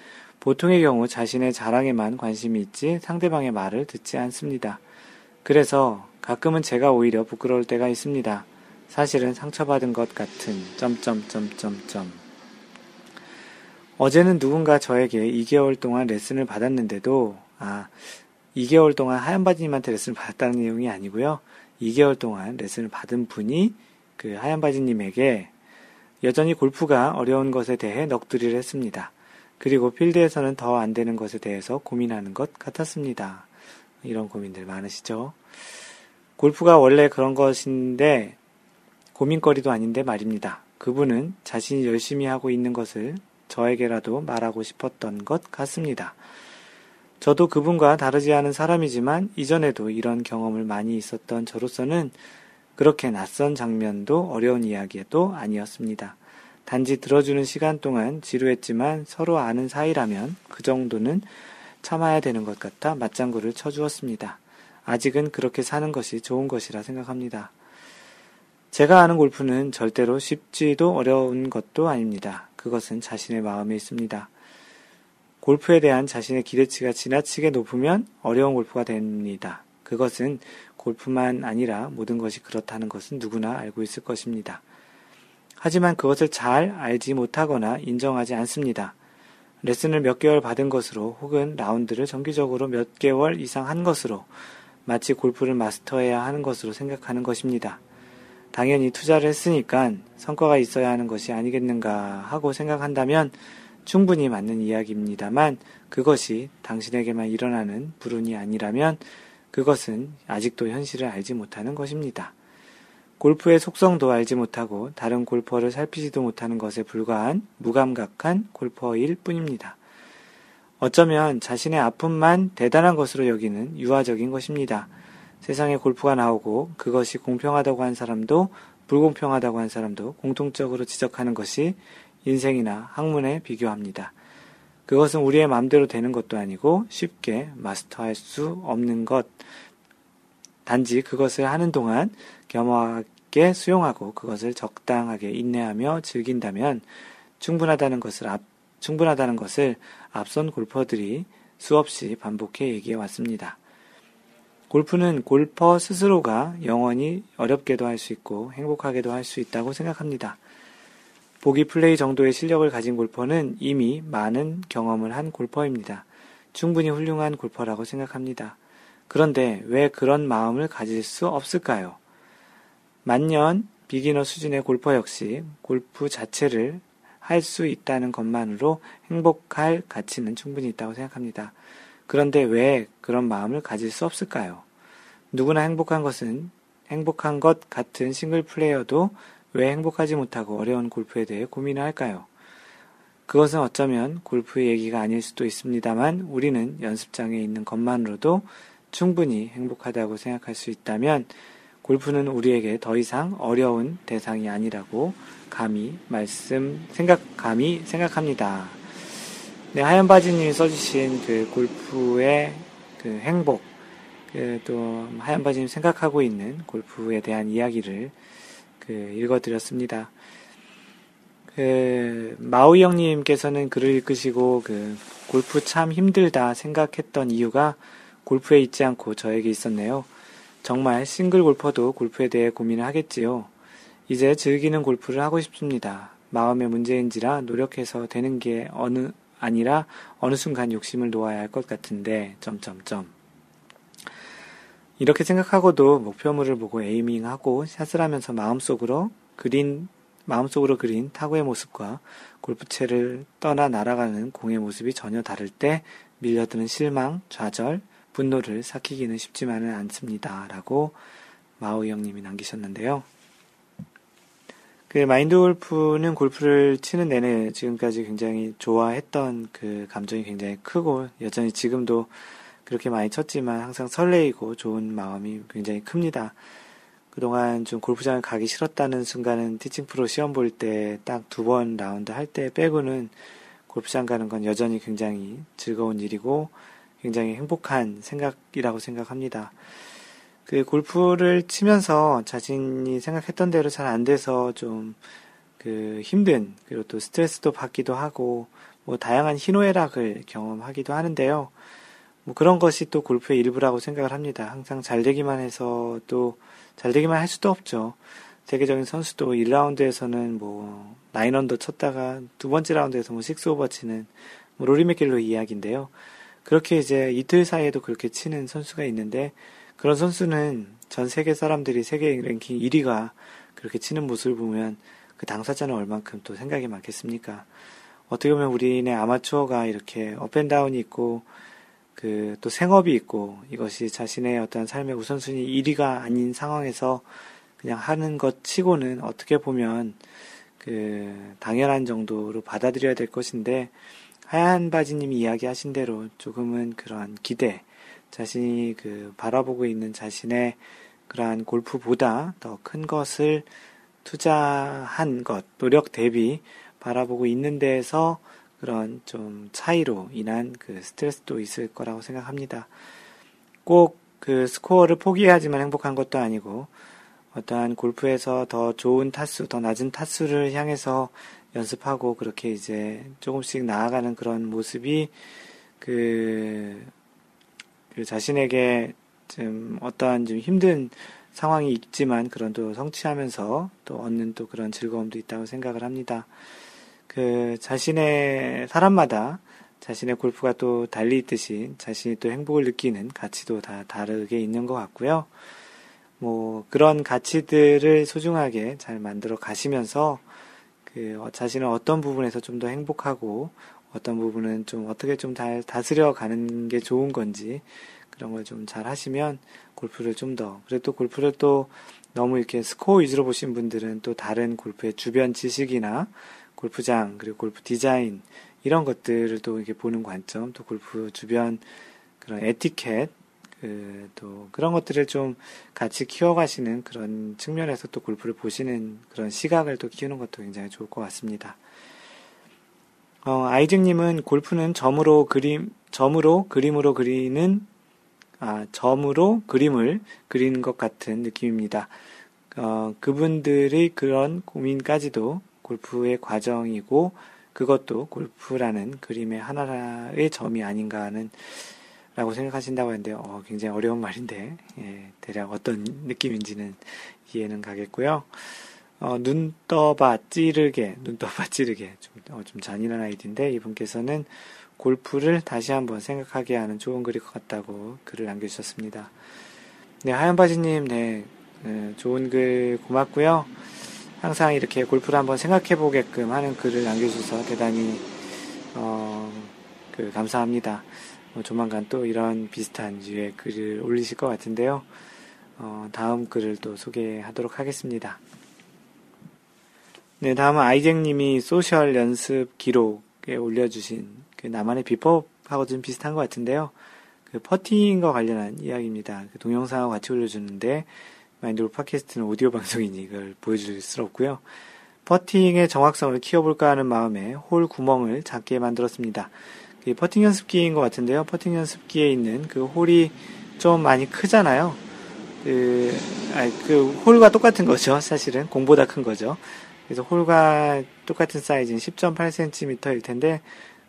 보통의 경우 자신의 자랑에만 관심이 있지 상대방의 말을 듣지 않습니다. 그래서 가끔은 제가 오히려 부끄러울 때가 있습니다. 사실은 상처받은 것 같은 점점점점점. 어제는 누군가 저에게 2개월 동안 레슨을 받았는데도 아 2개월 동안 하얀 바지님한테 레슨을 받았다는 내용이 아니고요. 2개월 동안 레슨을 받은 분이 그 하얀 바지님에게 여전히 골프가 어려운 것에 대해 넋두리를 했습니다. 그리고 필드에서는 더 안 되는 것에 대해서 고민하는 것 같았습니다. 이런 고민들 많으시죠? 골프가 원래 그런 것인데 고민거리도 아닌데 말입니다. 그분은 자신이 열심히 하고 있는 것을 저에게라도 말하고 싶었던 것 같습니다. 저도 그분과 다르지 않은 사람이지만 이전에도 이런 경험을 많이 있었던 저로서는 그렇게 낯선 장면도 어려운 이야기도 아니었습니다. 단지 들어주는 시간 동안 지루했지만 서로 아는 사이라면 그 정도는 참아야 되는 것 같아 맞장구를 쳐주었습니다. 아직은 그렇게 사는 것이 좋은 것이라 생각합니다. 제가 아는 골프는 절대로 쉽지도 어려운 것도 아닙니다. 그것은 자신의 마음에 있습니다. 골프에 대한 자신의 기대치가 지나치게 높으면 어려운 골프가 됩니다. 그것은 골프만 아니라 모든 것이 그렇다는 것은 누구나 알고 있을 것입니다. 하지만 그것을 잘 알지 못하거나 인정하지 않습니다. 레슨을 몇 개월 받은 것으로 혹은 라운드를 정기적으로 몇 개월 이상 한 것으로 마치 골프를 마스터해야 하는 것으로 생각하는 것입니다. 당연히 투자를 했으니까 성과가 있어야 하는 것이 아니겠는가 하고 생각한다면 충분히 맞는 이야기입니다만 그것이 당신에게만 일어나는 불운이 아니라면 그것은 아직도 현실을 알지 못하는 것입니다. 골프의 속성도 알지 못하고 다른 골퍼를 살피지도 못하는 것에 불과한 무감각한 골퍼일 뿐입니다. 어쩌면 자신의 아픔만 대단한 것으로 여기는 유아적인 것입니다. 세상에 골프가 나오고 그것이 공평하다고 한 사람도 불공평하다고 한 사람도 공통적으로 지적하는 것이 인생이나 학문에 비교합니다. 그것은 우리의 마음대로 되는 것도 아니고 쉽게 마스터할 수 없는 것. 단지 그것을 하는 동안 겸허하게 수용하고 그것을 적당하게 인내하며 즐긴다면 충분하다는 것을 앞, 충분하다는 것을 앞선 골퍼들이 수없이 반복해 얘기해 왔습니다. 골프는 골퍼 스스로가 영원히 어렵게도 할 수 있고 행복하게도 할 수 있다고 생각합니다. 보기 플레이 정도의 실력을 가진 골퍼는 이미 많은 경험을 한 골퍼입니다. 충분히 훌륭한 골퍼라고 생각합니다. 그런데 왜 그런 마음을 가질 수 없을까요? 만년 비기너 수준의 골퍼 역시 골프 자체를 할 수 있다는 것만으로 행복할 가치는 충분히 있다고 생각합니다. 그런데 왜 그런 마음을 가질 수 없을까요? 누구나 행복한 것은 행복한 것 같은 싱글 플레이어도 왜 행복하지 못하고 어려운 골프에 대해 고민을 할까요? 그것은 어쩌면 골프의 얘기가 아닐 수도 있습니다만 우리는 연습장에 있는 것만으로도 충분히 행복하다고 생각할 수 있다면 골프는 우리에게 더 이상 어려운 대상이 아니라고 감히 말씀, 생각, 감히 생각합니다. 네, 하얀 바지님이 써주신 그 골프의 그 행복, 그 또 하얀 바지님 생각하고 있는 골프에 대한 이야기를 그 읽어드렸습니다. 그 마우 형님께서는 글을 읽으시고 그 골프 참 힘들다 생각했던 이유가 골프에 있지 않고 저에게 있었네요. 정말 싱글 골퍼도 골프에 대해 고민을 하겠지요. 이제 즐기는 골프를 하고 싶습니다. 마음의 문제인지라 노력해서 되는 게 어느 아니라 어느 순간 욕심을 놓아야 할 것 같은데 점점점 이렇게 생각하고도 목표물을 보고 에이밍하고 샷을 하면서 마음속으로 그린 마음속으로 그린 타구의 모습과 골프채를 떠나 날아가는 공의 모습이 전혀 다를 때 밀려드는 실망, 좌절, 분노를 삭히기는 쉽지만은 않습니다. 라고 마우 형님이 남기셨는데요. 그 마인드 골프는 골프를 치는 내내 지금까지 굉장히 좋아했던 그 감정이 굉장히 크고 여전히 지금도 그렇게 많이 쳤지만 항상 설레이고 좋은 마음이 굉장히 큽니다. 그동안 좀 골프장을 가기 싫었다는 순간은 티칭 프로 시험 볼 때 딱 두 번 라운드 할 때 빼고는 골프장 가는 건 여전히 굉장히 즐거운 일이고 굉장히 행복한 생각이라고 생각합니다. 그 골프를 치면서 자신이 생각했던 대로 잘 안 돼서 좀 그 힘든 그리고 또 스트레스도 받기도 하고 뭐 다양한 희노애락을 경험하기도 하는데요. 뭐 그런 것이 또 골프의 일부라고 생각을 합니다. 항상 잘 되기만 해서 또 잘 되기만 할 수도 없죠. 세계적인 선수도 1라운드에서는 뭐 나인언더 쳤다가 두 번째 라운드에서 뭐 식스오버 치는 뭐 로리 맥길로이 이야기인데요. 그렇게 이제 이틀 사이에도 그렇게 치는 선수가 있는데 그런 선수는 전 세계 사람들이 세계 랭킹 1위가 그렇게 치는 모습을 보면 그 당사자는 얼만큼 또 생각이 많겠습니까? 어떻게 보면 우리네 아마추어가 이렇게 up and down이 있고 그 또 생업이 있고 이것이 자신의 어떤 삶의 우선순위 1위가 아닌 상황에서 그냥 하는 것 치고는 어떻게 보면 그 당연한 정도로 받아들여야 될 것인데 하얀 바지님이 이야기하신 대로 조금은 그러한 기대, 자신이 그 바라보고 있는 자신의 그러한 골프보다 더 큰 것을 투자한 것, 노력 대비 바라보고 있는 데에서 그런 좀 차이로 인한 그 스트레스도 있을 거라고 생각합니다. 꼭 그 스코어를 포기하지만 행복한 것도 아니고 어떠한 골프에서 더 좋은 타수, 더 낮은 타수를 향해서 연습하고 그렇게 이제 조금씩 나아가는 그런 모습이 그, 그 자신에게 좀 어떠한 좀 힘든 상황이 있지만 그런 또 성취하면서 또 얻는 또 그런 즐거움도 있다고 생각을 합니다. 그 자신의 사람마다 자신의 골프가 또 달리 있듯이 자신이 또 행복을 느끼는 가치도 다 다르게 있는 것 같고요. 뭐 그런 가치들을 소중하게 잘 만들어 가시면서 그 자신은 어떤 부분에서 좀 더 행복하고 어떤 부분은 좀 어떻게 좀 잘 다스려 가는 게 좋은 건지 그런 걸 좀 잘 하시면 골프를 좀 더, 그리고 또 골프를 또 너무 이렇게 스코어 위주로 보신 분들은 또 다른 골프의 주변 지식이나 골프장, 그리고 골프 디자인, 이런 것들을 또 이렇게 보는 관점, 또 골프 주변 그런 에티켓, 그, 또 그런 것들을 좀 같이 키워가시는 그런 측면에서 또 골프를 보시는 그런 시각을 또 키우는 것도 굉장히 좋을 것 같습니다. 어, 아이증님은 골프는 점으로 그림, 점으로 그림으로 그리는, 아, 점으로 그림을 그리는 것 같은 느낌입니다. 어, 그분들의 그런 고민까지도 골프의 과정이고, 그것도 골프라는 그림의 하나의 점이 아닌가 하는 라고 생각하신다고 하는데요. 어, 굉장히 어려운 말인데, 예, 대략 어떤 느낌인지는 이해는 가겠고요. 어, 눈 떠봐 찌르게, 눈 떠봐 찌르게. 좀, 어, 좀 잔인한 아이디인데, 이분께서는 골프를 다시 한번 생각하게 하는 좋은 글일 것 같다고 글을 남겨주셨습니다. 네, 하얀바지님, 네, 네, 좋은 글 고맙고요. 항상 이렇게 골프를 한번 생각해 보게끔 하는 글을 남겨주셔서 대단히, 어, 그, 감사합니다. 어, 조만간 또 이런 비슷한 류의 글을 올리실 것 같은데요. 어, 다음 글을 또 소개하도록 하겠습니다. 네, 다음은 아이잭님이 소셜 연습 기록에 올려주신 그 나만의 비법하고 좀 비슷한 것 같은데요. 그 퍼팅과 관련한 이야기입니다. 그 동영상하고 같이 올려주는데 마인드골프 팟캐스트는 오디오 방송이니 이걸 보여줄 수 없고요. 퍼팅의 정확성을 키워볼까 하는 마음에 홀 구멍을 작게 만들었습니다. 그 퍼팅 연습기인 것 같은데요. 퍼팅 연습기에 있는 그 홀이 좀 많이 크잖아요. 그, 아니, 그 홀과 똑같은 거죠. 사실은 공보다 큰 거죠. 그래서 홀과 똑같은 사이즈는 10.8cm일 텐데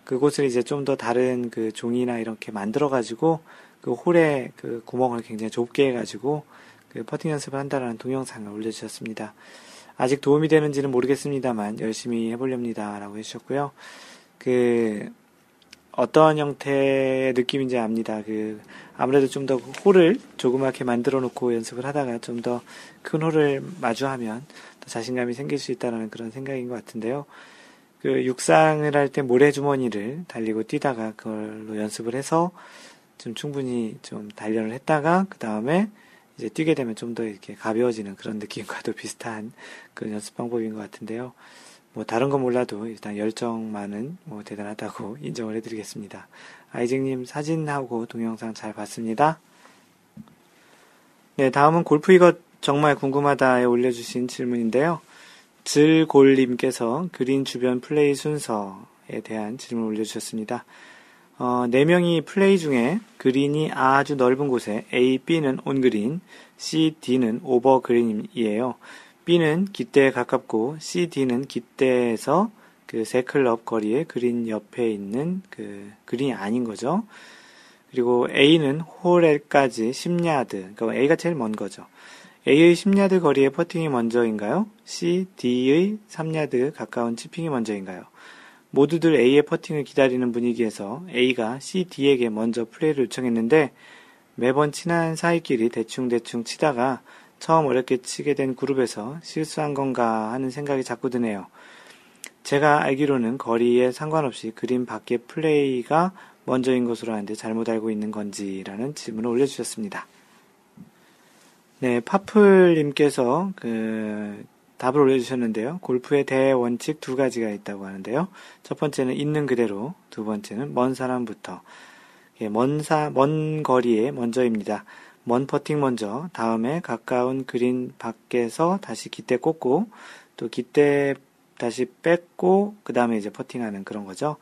그곳을 이제 좀 더 다른 그 종이나 이렇게 만들어 가지고 그 홀에 그 구멍을 굉장히 좁게 해 가지고 그 퍼팅 연습을 한다라는 동영상을 올려주셨습니다. 아직 도움이 되는지는 모르겠습니다만 열심히 해보렵니다라고 해주셨고요. 그 어떠한 형태의 느낌인지 압니다. 그 아무래도 좀 더 홀을 조그맣게 만들어 놓고 연습을 하다가 좀 더 큰 홀을 마주하면 더 자신감이 생길 수 있다는 그런 생각인 것 같은데요. 그 육상을 할 때 모래주머니를 달리고 뛰다가 그걸로 연습을 해서 좀 충분히 좀 단련을 했다가 그 다음에 이제 뛰게 되면 좀 더 이렇게 가벼워지는 그런 느낌과도 비슷한 그 연습 방법인 것 같은데요. 뭐 다른 건 몰라도 일단 열정만은 뭐 대단하다고 인정을 해드리겠습니다. 아이징님 사진하고 동영상 잘 봤습니다. 네, 다음은 골프 이것 정말 궁금하다에 올려주신 질문인데요. 즐골님께서 그린 주변 플레이 순서에 대한 질문을 올려주셨습니다. 어, 4명이 플레이 중에 그린이 아주 넓은 곳에 A, B는 온그린, C, D는 over green이에요. B는 깃대에 가깝고 C, D는 깃대에서 그 세 클럽 거리에 그린 옆에 있는 그 그린이 아닌 거죠. 그리고 A는 홀에까지 10야드, 그러니까 A가 제일 먼 거죠. A의 10야드 거리에 퍼팅이 먼저인가요? C, D의 3야드 가까운 chipping이 먼저인가요? 모두들 A의 퍼팅을 기다리는 분위기에서 A가 C, D에게 먼저 플레이를 요청했는데 매번 친한 사이끼리 대충대충 치다가 처음 어렵게 치게 된 그룹에서 실수한 건가 하는 생각이 자꾸 드네요. 제가 알기로는 거리에 상관없이 그림 밖의 플레이가 먼저인 것으로 아는데 잘못 알고 있는 건지라는 질문을 올려주셨습니다. 네, 파플님께서 그 답을 올려주셨는데요. 골프의 대원칙 두 가지가 있다고 하는데요. 첫 번째는 있는 그대로, 두 번째는 먼 사람부터. 예, 먼 사, 먼 거리에 먼저입니다. 먼 퍼팅 먼저, 다음에 가까운 그린 밖에서 다시 기대 꽂고, 또 기대 다시 뺐고, 그 다음에 이제 퍼팅하는 그런 거죠.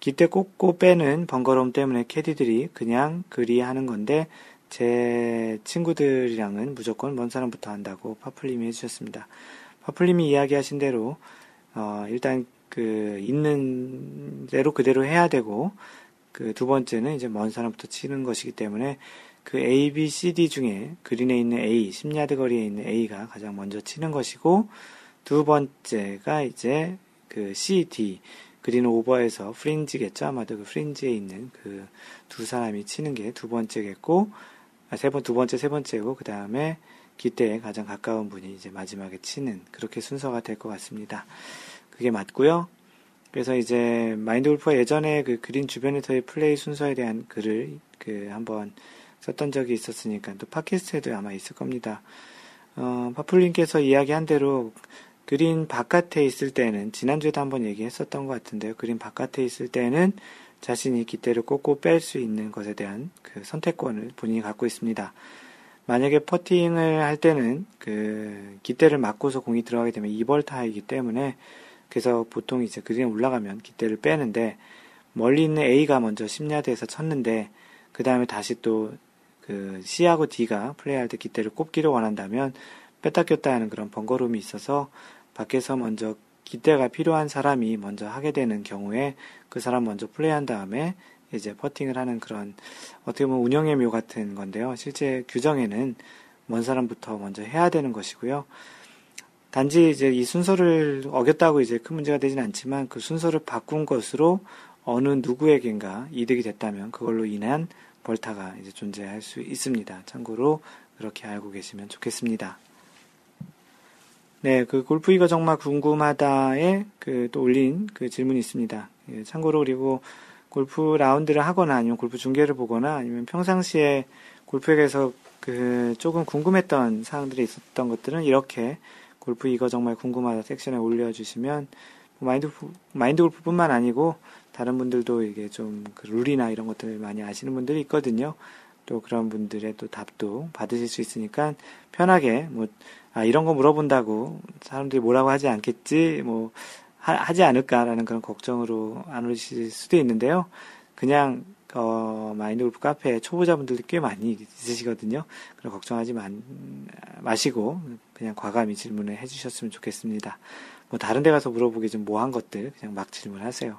기대 꽂고 빼는 번거로움 때문에 캐디들이 그냥 그리 하는 건데, 제 친구들이랑은 무조건 먼 사람부터 한다고 파플님이 해주셨습니다. 파플님이 이야기하신 대로, 어, 일단 그, 있는 대로 그대로 해야 되고, 그 두 번째는 이제 먼 사람부터 치는 것이기 때문에, 그 A, B, C, D 중에 그린에 있는 A, 10야드 거리에 있는 A가 가장 먼저 치는 것이고, 두 번째가 이제 그 C, D, 그린 오버에서 프린지겠죠. 아마도 그 프린지에 있는 그 두 사람이 치는 게 두 번째겠고, 아, 세 번, 두 번째, 세 번째고, 그 다음에 기대에 가장 가까운 분이 이제 마지막에 치는 그렇게 순서가 될 것 같습니다. 그게 맞고요. 그래서 이제 마인드 골프가 예전에 그 그린 주변에서의 플레이 순서에 대한 글을 그 한번 썼던 적이 있었으니까 또 팟캐스트에도 아마 있을 겁니다. 어, 파플님께서 이야기한 대로 그린 바깥에 있을 때는 지난주에도 한번 얘기했었던 것 같은데요. 그린 바깥에 있을 때는 자신이 기대를 꽂고 뺄 수 있는 것에 대한 그 선택권을 본인이 갖고 있습니다. 만약에 퍼팅을 할 때는 그 기대를 맞고서 공이 들어가게 되면 2벌 타이기 때문에 그래서 보통 이제 그린에 올라가면 기대를 빼는데 멀리 있는 A가 먼저 10야드에서 쳤는데 그 다음에 다시 또 그 C하고 D가 플레이할 때 기대를 꼽기를 원한다면 뺐다 꼈다 하는 그런 번거로움이 있어서 밖에서 먼저 기대가 필요한 사람이 먼저 하게 되는 경우에 그 사람 먼저 플레이한 다음에 이제 퍼팅을 하는 그런 어떻게 보면 운영의 묘 같은 건데요. 실제 규정에는 먼 사람부터 먼저 해야 되는 것이고요. 단지 이제 이 순서를 어겼다고 이제 큰 문제가 되진 않지만 그 순서를 바꾼 것으로 어느 누구에겐가 이득이 됐다면 그걸로 인한 벌타가 이제 존재할 수 있습니다. 참고로 그렇게 알고 계시면 좋겠습니다. 네, 그 골프 이거 정말 궁금하다에 그 또 올린 그 질문이 있습니다. 예, 참고로 그리고 골프 라운드를 하거나 아니면 골프 중계를 보거나 아니면 평상시에 골프에 대해서 그 조금 궁금했던 사항들이 있었던 것들은 이렇게 골프 이거 정말 궁금하다 섹션에 올려주시면 뭐 마인드, 마인드 골프뿐만 아니고 다른 분들도 이게 좀 그 룰이나 이런 것들을 많이 아시는 분들이 있거든요. 또 그런 분들의 또 답도 받으실 수 있으니까 편하게 뭐, 아, 이런 거 물어본다고 사람들이 뭐라고 하지 않겠지, 뭐, 하, 지 않을까라는 그런 걱정으로 안 오실 수도 있는데요. 그냥 어, 마인드 골프 카페에 초보자분들이 꽤 많이 있으시거든요. 그럼 걱정하지 마, 마시고 그냥 과감히 질문을 해주셨으면 좋겠습니다. 뭐 다른 데 가서 물어보기 좀 뭐한 것들 그냥 막 질문하세요.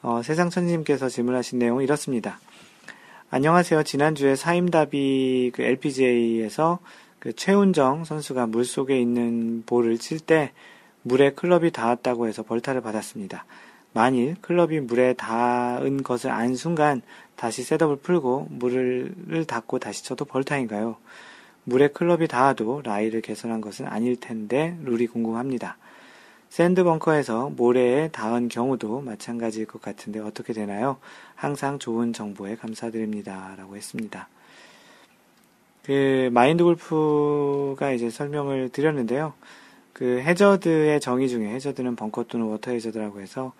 어, 세상천지님께서 질문하신 내용은 이렇습니다. 안녕하세요. 지난주에 사임다비 그 LPGA에서 그 최운정 선수가 물 속에 있는 볼을 칠 때 물에 클럽이 닿았다고 해서 벌타를 받았습니다. 만일 클럽이 물에 닿은 것을 안 순간 다시 셋업을 풀고 물을 닫고 다시 쳐도 벌타인가요? 물에 클럽이 닿아도 라이를 개선한 것은 아닐 텐데 룰이 궁금합니다. 샌드벙커에서 모래에 닿은 경우도 마찬가지일 것 같은데 어떻게 되나요? 항상 좋은 정보에 감사드립니다. 라고 했습니다. 그 마인드 골프가 이제 설명을 드렸는데요. 그 해저드의 정의 중에 해저드는 벙커 또는 워터 해저드라고 해서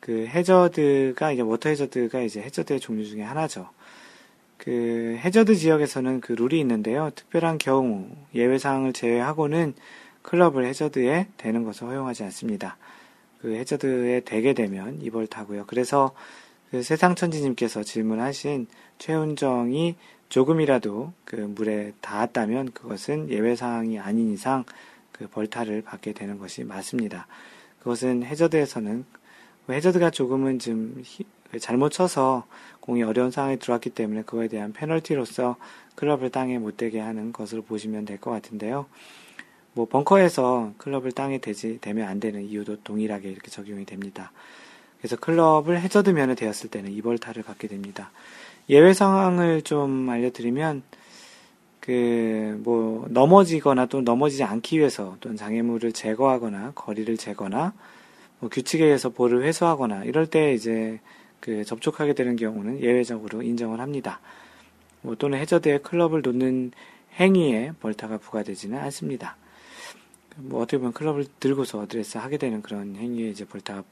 그 해저드가 이제 워터 해저드가 이제 해저드의 종류 중에 하나죠. 그 해저드 지역에서는 그 룰이 있는데요. 특별한 경우 예외 사항을 제외하고는 클럽을 해저드에 대는 것을 허용하지 않습니다. 그 해저드에 대게 되면 이벌 타고요. 그래서 그 세상천지님께서 질문하신 최운정이 조금이라도 그 물에 닿았다면 그것은 예외 사항이 아닌 이상 그 벌타를 받게 되는 것이 맞습니다. 그것은 해저드에서는 해저드가 조금은 좀 잘못 쳐서 공이 어려운 상황에 들어왔기 때문에 그거에 대한 페널티로서 클럽을 땅에 못 대게 하는 것으로 보시면 될 것 같은데요. 뭐 벙커에서 클럽을 땅에 대지 되면 안 되는 이유도 동일하게 이렇게 적용이 됩니다. 그래서 클럽을 해저드 면에 되었을 때는 이벌타를 받게 됩니다. 예외 상황을 좀 알려드리면 그, 뭐, 넘어지거나 또 넘어지지 않기 위해서 또는 장애물을 제거하거나 거리를 재거나 뭐 규칙에 의해서 볼을 회수하거나 이럴 때 이제 그 접촉하게 되는 경우는 예외적으로 인정을 합니다. 뭐 또는 해저드에 클럽을 놓는 행위에 벌타가 부과되지는 않습니다. 뭐 어떻게 보면 클럽을 들고서 어드레스 하게 되는 그런 행위에 이제 벌타가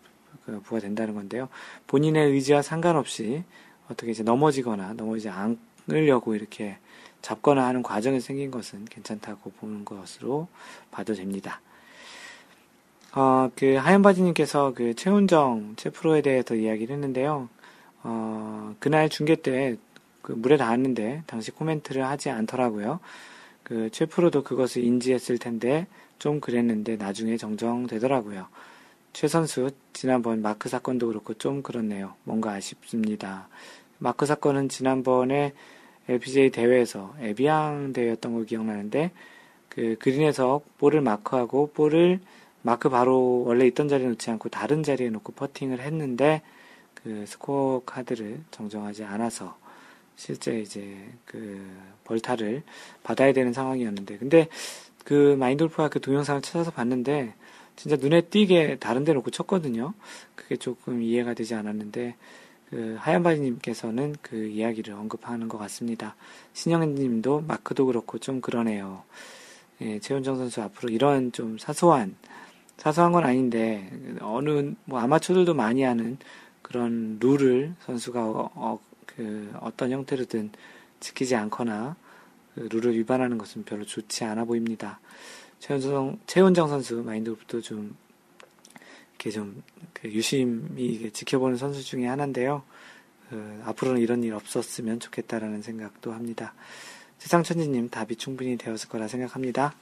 부과된다는 건데요. 본인의 의지와 상관없이 어떻게 이제 넘어지거나 넘어지지 않으려고 이렇게 잡거나 하는 과정에서 생긴 것은 괜찮다고 보는 것으로 봐도 됩니다. 어, 그, 하얀바지님께서 그, 최운정, 최프로에 대해서 이야기를 했는데요. 어, 그날 중계 때, 그, 물에 닿았는데, 당시 코멘트를 하지 않더라고요. 그, 최프로도 그것을 인지했을 텐데, 좀 그랬는데, 나중에 정정되더라고요. 최 선수, 지난번 마크 사건도 그렇고, 좀 그렇네요. 뭔가 아쉽습니다. 마크 사건은 지난번에 LPGA 대회에서 에비앙 대회였던 거 기억나는데 그 그린에서 볼을 마크하고 볼을 마크 바로 원래 있던 자리에 놓지 않고 다른 자리에 놓고 퍼팅을 했는데 그 스코어 카드를 정정하지 않아서 실제 이제 그 벌타를 받아야 되는 상황이었는데 근데 그 마인돌프가 그 동영상을 찾아서 봤는데 진짜 눈에 띄게 다른 데 놓고 쳤거든요. 그게 조금 이해가 되지 않았는데 그 하얀바지님께서는 그 이야기를 언급하는 것 같습니다. 신영님도 마크도 그렇고 좀 그러네요. 예, 최훈정 선수 앞으로 이런 좀 사소한 사소한 건 아닌데 어느 뭐 아마추어들도 많이 하는 그런 룰을 선수가 어, 어, 그 어떤 형태로든 지키지 않거나 그 룰을 위반하는 것은 별로 좋지 않아 보입니다. 최훈정, 최훈정 선수 마인드부터 좀 이렇게 좀그 유심히 지켜보는 선수 중에 하나인데요. 그 앞으로는 이런 일 없었으면 좋겠다라는 생각도 합니다. 세상천지님 답이 충분히 되었을 거라 생각합니다.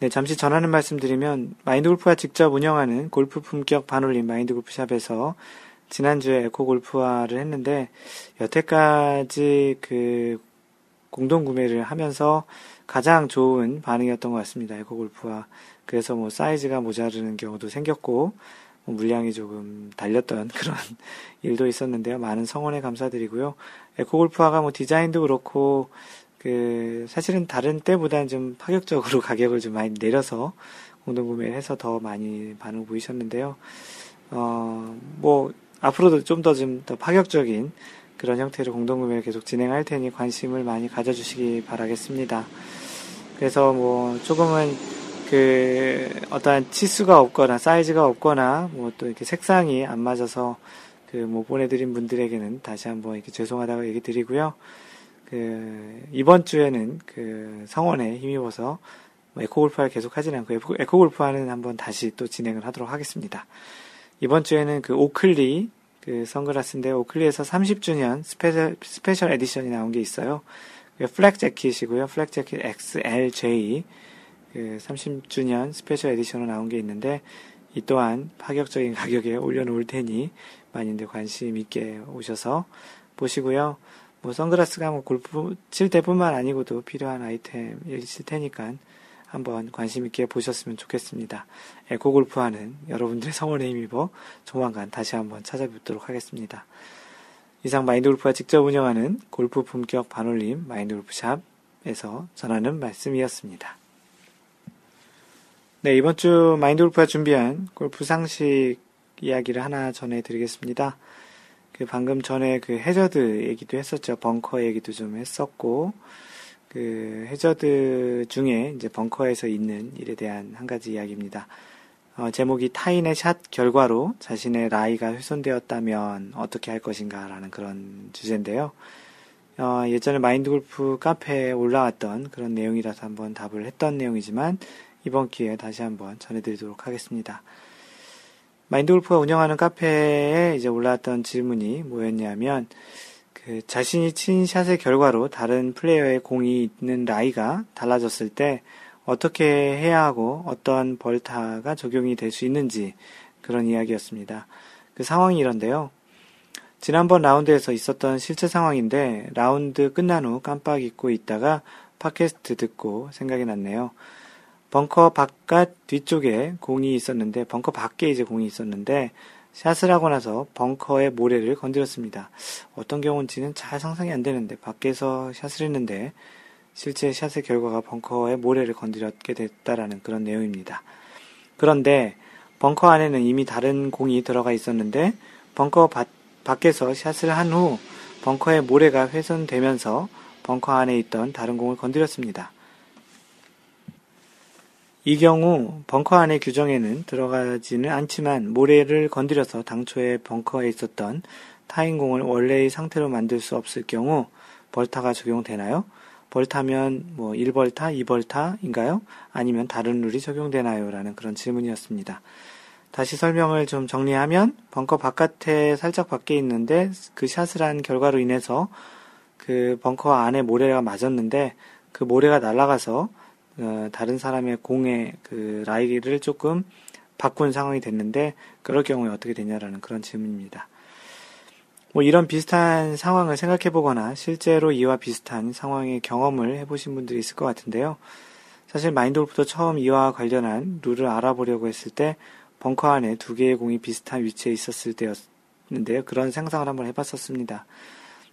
네, 잠시 전하는 말씀 드리면 마인드골프가 직접 운영하는 골프 품격 반올림 마인드골프샵에서 지난주에 에코 골프화를 했는데 여태까지 그 공동 구매를 하면서 가장 좋은 반응이었던 것 같습니다. 에코 골프화. 그래서 뭐 사이즈가 모자르는 경우도 생겼고 뭐 물량이 조금 달렸던 그런 일도 있었는데요. 많은 성원에 감사드리고요. 에코 골프화가 뭐 디자인도 그렇고 그 사실은 다른 때보다는 좀 파격적으로 가격을 좀 많이 내려서 공동 구매를 해서 더 많이 반응 보이셨는데요. 어 뭐 앞으로도 좀 더 좀더 파격적인 그런 형태로 공동구매를 계속 진행할 테니 관심을 많이 가져주시기 바라겠습니다. 그래서 뭐 조금은 그 어떠한 치수가 없거나 사이즈가 없거나 뭐 또 이렇게 색상이 안 맞아서 그 뭐 보내드린 분들에게는 다시 한번 이렇게 죄송하다고 얘기 드리고요. 그 이번 주에는 그 성원에 힘입어서 뭐 에코골프를 계속 하진 않고 에코골프화는 한번 다시 또 진행을 하도록 하겠습니다. 이번 주에는 그 Oakley 그 선글라스인데 Oakley에서 30주년 special, special edition이 나온 게 있어요. 그 플렉 재킷이고요. 플렉 재킷 XLJ 그 30주년 special edition으로 나온 게 있는데 이 또한 파격적인 가격에 올려놓을 테니 많이들 관심 있게 오셔서 보시고요. 뭐 선글라스가 뭐 골프 칠 때뿐만 아니고도 필요한 아이템일 테니까 한번 관심 있게 보셨으면 좋겠습니다. 에코 골프하는 여러분들의 성원에 힘입어 조만간 다시 한번 찾아뵙도록 하겠습니다. 이상 마인드 골프가 직접 운영하는 골프 품격 반올림 마인드 골프샵에서 전하는 말씀이었습니다. 네, 이번 주 마인드 골프가 준비한 골프 상식 이야기를 하나 전해드리겠습니다. 그 방금 전에 그 해저드 얘기도 했었죠. 벙커 얘기도 좀 했었고, 그 해저드 중에 이제 벙커에서 있는 일에 대한 한 가지 이야기입니다. 어, 제목이 타인의 샷 결과로 자신의 라이가 훼손되었다면 어떻게 할 것인가라는 그런 주제인데요. 어, 예전에 마인드 골프 카페에 올라왔던 그런 내용이라서 한번 답을 했던 내용이지만 이번 기회에 다시 한번 전해드리도록 하겠습니다. 마인드 골프가 운영하는 카페에 이제 올라왔던 질문이 뭐였냐면 그 자신이 친 샷의 결과로 다른 플레이어의 공이 있는 라이가 달라졌을 때 어떻게 해야 하고 어떤 벌타가 적용이 될 수 있는지 그런 이야기였습니다. 그 상황이 이런데요. 지난번 라운드에서 있었던 실제 상황인데 라운드 끝난 후 깜빡 잊고 있다가 팟캐스트 듣고 생각이 났네요. 벙커 바깥 뒤쪽에 공이 있었는데 벙커 밖에 이제 공이 있었는데 샷을 하고 나서 벙커의 모래를 건드렸습니다. 어떤 경우인지는 잘 상상이 안 되는데 밖에서 샷을 했는데 실제 샷의 결과가 벙커의 모래를 건드렸게 됐다라는 그런 내용입니다. 그런데 벙커 안에는 이미 다른 공이 들어가 있었는데 벙커 바, 밖에서 샷을 한 후 벙커의 모래가 훼손되면서 벙커 안에 있던 다른 공을 건드렸습니다. 이 경우 벙커 안의 규정에는 들어가지는 않지만 모래를 건드려서 당초에 벙커에 있었던 타인공을 원래의 상태로 만들 수 없을 경우 벌타가 적용되나요? 벌타면 뭐 1벌타, 2벌타인가요? 아니면 다른 룰이 적용되나요? 라는 그런 질문이었습니다. 다시 설명을 좀 정리하면 벙커 바깥에 살짝 밖에 있는데 그 샷을 한 결과로 인해서 그 벙커 안에 모래가 맞았는데 그 모래가 날아가서 어, 다른 사람의 공의 그 라이를 조금 바꾼 상황이 됐는데 그럴 경우에 어떻게 되냐라는 그런 질문입니다. 뭐 이런 비슷한 상황을 생각해 보거나 실제로 이와 비슷한 상황의 경험을 해보신 분들이 있을 것 같은데요. 사실 마인드 골프도 처음 이와 관련한 룰을 알아보려고 했을 때 벙커 안에 두 개의 공이 비슷한 위치에 있었을 때였는데요. 그런 상상을 한번 해봤었습니다.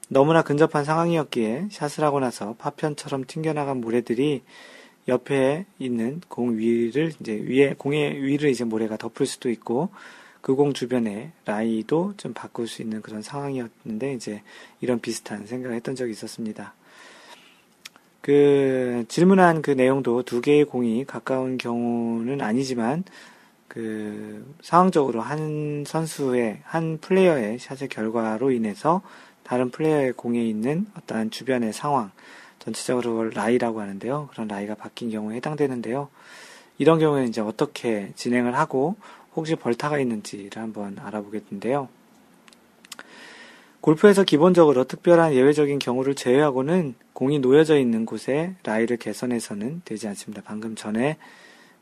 너무나 근접한 상황이었기에 샷을 하고 나서 파편처럼 튕겨나간 모래들이 옆에 있는 공 위를 이제 위에 공의 위를 이제 모래가 덮을 수도 있고 그 공 주변에 라이도 좀 바꿀 수 있는 그런 상황이었는데 이제 이런 비슷한 생각을 했던 적이 있었습니다. 그 질문한 그 내용도 두 개의 공이 가까운 경우는 아니지만 그 상황적으로 한 선수의 한 플레이어의 샷의 결과로 인해서 다른 플레이어의 공에 있는 어떠한 주변의 상황 전체적으로 라이라고 하는데요. 그런 라이가 바뀐 경우에 해당되는데요. 이런 경우에 이제 어떻게 진행을 하고 혹시 벌타가 있는지를 한번 알아보겠는데요. 골프에서 기본적으로 특별한 예외적인 경우를 제외하고는 공이 놓여져 있는 곳에 라이를 개선해서는 되지 않습니다. 방금 전에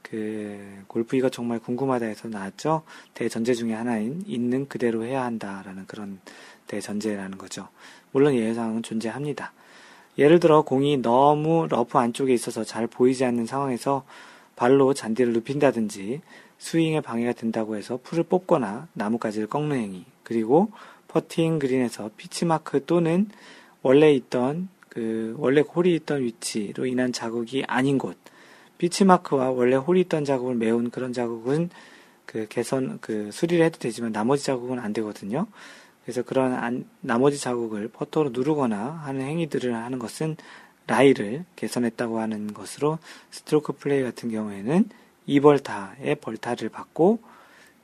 그 골프 이가 정말 궁금하다 해서 나왔죠. 대전제 중에 하나인 있는 그대로 해야 한다라는 그런 대전제라는 거죠. 물론 예외상은 존재합니다. 예를 들어 공이 너무 러프 안쪽에 있어서 잘 보이지 않는 상황에서 발로 잔디를 눕힌다든지 스윙에 방해가 된다고 해서 풀을 뽑거나 나뭇가지를 꺾는 행위 그리고 퍼팅 그린에서 pitch mark 또는 원래 있던 그 원래 홀이 있던 위치로 인한 자국이 아닌 곳 pitch mark와 원래 홀이 있던 자국을 메운 그런 자국은 그 개선 그 수리를 해도 되지만 나머지 자국은 안 되거든요. 그래서 그런 안, 나머지 자국을 퍼터로 누르거나 하는 행위들을 하는 것은 라이를 개선했다고 하는 것으로 스트로크 플레이 같은 경우에는 2벌타의 벌타를 받고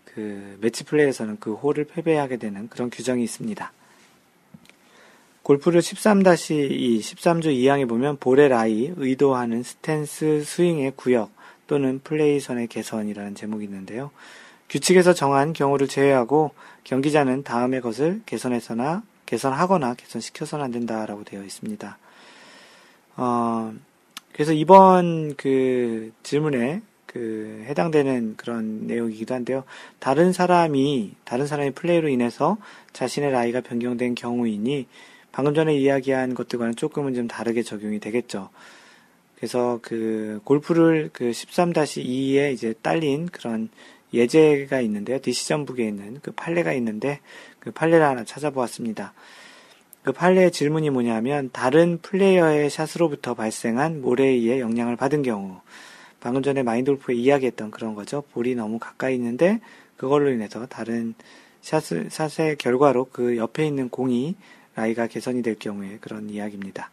그 매치 플레이에서는 그 홀을 패배하게 되는 그런 규정이 있습니다. 골프룰 13-2, 13조 2항에 보면 볼의 라이, 의도하는 스탠스, 스윙의 구역 또는 플레이선의 개선이라는 제목이 있는데요. 규칙에서 정한 경우를 제외하고 경기자는 다음의 것을 개선해서나 개선하거나 개선시켜서는 안 된다라고 되어 있습니다. 어, 그래서 이번 그 질문에 그 해당되는 그런 내용이기도 한데요. 다른 사람이 다른 사람의 플레이로 인해서 자신의 라이가 변경된 경우이니 방금 전에 이야기한 것들과는 조금은 좀 다르게 적용이 되겠죠. 그래서 그 골프를 그 13-2에 이제 딸린 그런 예제가 있는데요. 디시전북에 있는 그 판례가 있는데 그 판례를 하나 찾아보았습니다. 그 판례의 질문이 뭐냐면 다른 플레이어의 샷으로부터 발생한 모래에 의해 영향을 받은 경우 방금 전에 마인돌프에 이야기했던 그런 거죠. 볼이 너무 가까이 있는데 그걸로 인해서 다른 샷, 샷의 결과로 그 옆에 있는 공이 라이가 개선이 될 경우에 그런 이야기입니다.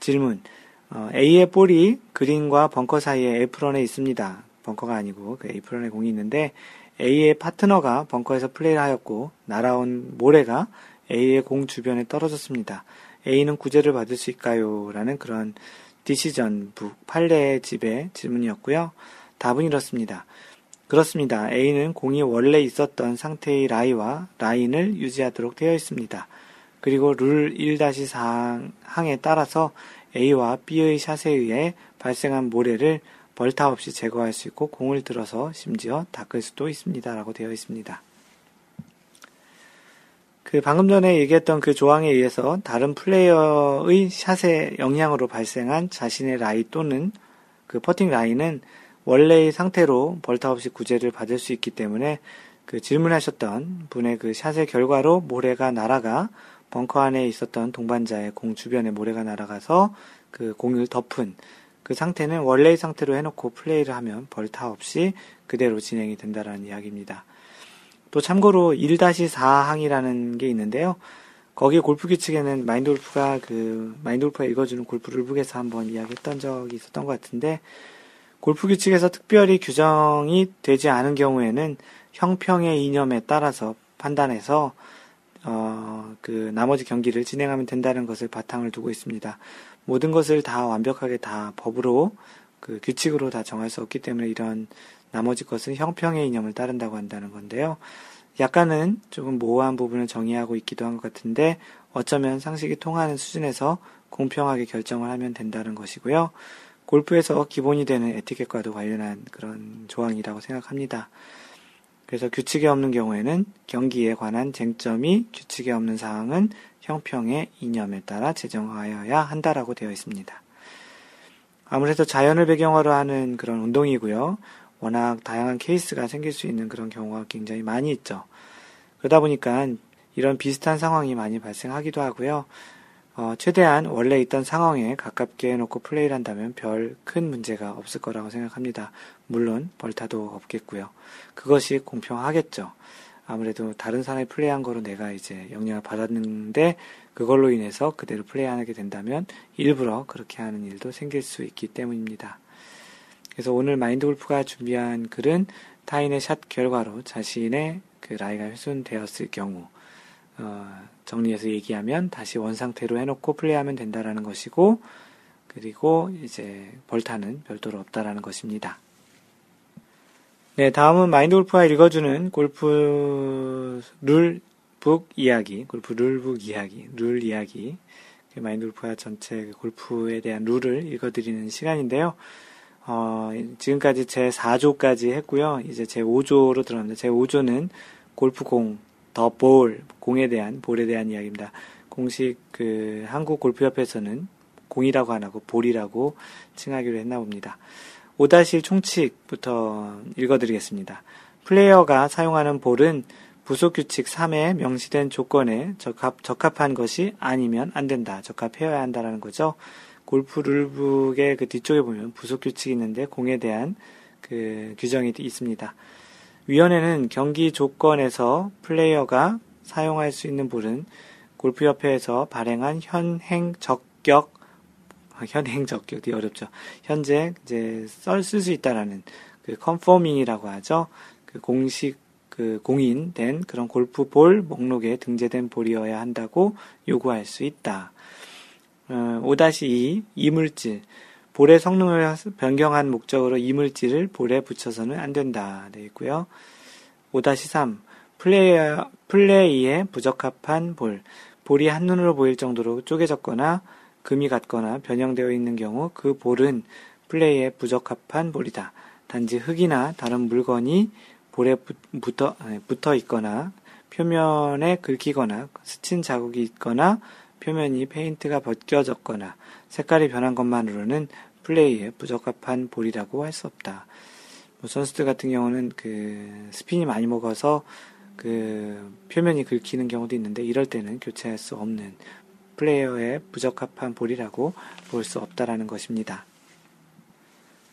질문. 어, A의 볼이 그린과 벙커 사이에 apron에 있습니다. 벙커가 아니고 그 apron에 공이 있는데 A의 파트너가 벙커에서 플레이를 하였고 날아온 모래가 A의 공 주변에 떨어졌습니다. A는 구제를 받을 수 있을까요? 라는 그런 decision book 판례 집의 질문이었고요. 답은 이렇습니다. 그렇습니다. A는 공이 원래 있었던 상태의 라이와 라인을 유지하도록 되어 있습니다. 그리고 룰 1-4항에 따라서 A와 B의 샷에 의해 발생한 모래를 벌타 없이 제거할 수 있고 공을 들어서 심지어 닦을 수도 있습니다. 라고 되어 있습니다. 그 방금 전에 얘기했던 그 조항에 의해서 다른 플레이어의 샷의 영향으로 발생한 자신의 라이 또는 그 퍼팅 라인은 원래의 상태로 벌타 없이 구제를 받을 수 있기 때문에 그 질문하셨던 분의 그 샷의 결과로 모래가 날아가 벙커 안에 있었던 동반자의 공 주변에 모래가 날아가서 그 공을 덮은 그 상태는 원래의 상태로 해놓고 플레이를 하면 벌타 없이 그대로 진행이 된다라는 이야기입니다. 또 참고로 1-4항이라는 게 있는데요. 거기 골프 규칙에는 마인드 골프가 그 마인드 골프가 읽어주는 골프 룰북에서 한번 이야기했던 적이 있었던 것 같은데 골프 규칙에서 특별히 규정이 되지 않은 경우에는 형평의 이념에 따라서 판단해서 어, 그 나머지 경기를 진행하면 된다는 것을 바탕을 두고 있습니다. 모든 것을 다 완벽하게 다 법으로 그 규칙으로 다 정할 수 없기 때문에 이런 나머지 것은 형평의 이념을 따른다고 한다는 건데요. 약간은 조금 모호한 부분을 정의하고 있기도 한 것 같은데 어쩌면 상식이 통하는 수준에서 공평하게 결정을 하면 된다는 것이고요. 골프에서 기본이 되는 에티켓과도 관련한 그런 조항이라고 생각합니다. 그래서 규칙이 없는 경우에는 경기에 관한 쟁점이 규칙이 없는 사항은 형평의 이념에 따라 제정하여야 한다라고 되어 있습니다. 아무래도 자연을 배경으로 하는 그런 운동이고요. 워낙 다양한 케이스가 생길 수 있는 그런 경우가 굉장히 많이 있죠. 그러다 보니까 이런 비슷한 상황이 많이 발생하기도 하고요. 어, 최대한 원래 있던 상황에 가깝게 해놓고 플레이를 한다면 별 큰 문제가 없을 거라고 생각합니다. 물론 벌타도 없겠고요. 그것이 공평하겠죠. 아무래도 다른 사람이 플레이한 거로 내가 이제 영향을 받았는데 그걸로 인해서 그대로 플레이하게 된다면 일부러 그렇게 하는 일도 생길 수 있기 때문입니다. 그래서 오늘 마인드 골프가 준비한 글은 타인의 샷 결과로 자신의 그 라이가 훼손되었을 경우 어, 정리해서 얘기하면 다시 원상태로 해놓고 플레이하면 된다라는 것이고 그리고 이제 벌타는 별도로 없다라는 것입니다. 네, 다음은 마인드 골프가 읽어주는 골프 룰북 이야기, 골프 룰북 이야기, 룰 이야기. 그 마인드 골프가 전체 그 골프에 대한 룰을 읽어드리는 시간인데요. 어, 지금까지 제 4조까지 했고요. 이제 제 5조로 들어갑니다. 제 5조는 골프공, 더 볼, 공에 대한, 볼에 대한 이야기입니다. 공식 그 한국 골프협회에서는 공이라고 안 하고 볼이라고 칭하기로 했나 봅니다. 5다시 총칙부터 읽어드리겠습니다. 플레이어가 사용하는 볼은 부속 규칙 3에 명시된 조건에 적합, 적합한 것이 아니면 안 된다. 적합해야 한다라는 거죠. 골프 룰북의 그 뒤쪽에 보면 부속 규칙이 있는데 공에 대한 그 규정이 있습니다. 위원회는 경기 조건에서 플레이어가 사용할 수 있는 볼은 골프협회에서 발행한 현행 적격 현행 적격이 어렵죠. 현재 이제 쓸수 있다라는 그 컨포밍이라고 하죠. 그 공식 그 공인된 그런 골프 볼 목록에 등재된 볼이어야 한다고 요구할 수 있다. 어, 5-2 이물질 볼의 성능을 변경한 목적으로 이물질을 볼에 붙여서는 안 된다. 되어 있고요. 5-3 플레이, 플레이에 부적합한 볼 볼이 한눈으로 보일 정도로 쪼개졌거나 금이 같거나 변형되어 있는 경우 그 볼은 플레이에 부적합한 볼이다. 단지 흙이나 다른 물건이 볼에 붙어, 붙어 있거나 표면에 긁히거나 스친 자국이 있거나 표면이 페인트가 벗겨졌거나 색깔이 변한 것만으로는 플레이에 부적합한 볼이라고 할 수 없다. 뭐 선수들 같은 경우는 그 스핀이 많이 먹어서 그 표면이 긁히는 경우도 있는데 이럴 때는 교체할 수 없는 플레이어의 부적합한 볼이라고 볼 수 없다라는 것입니다.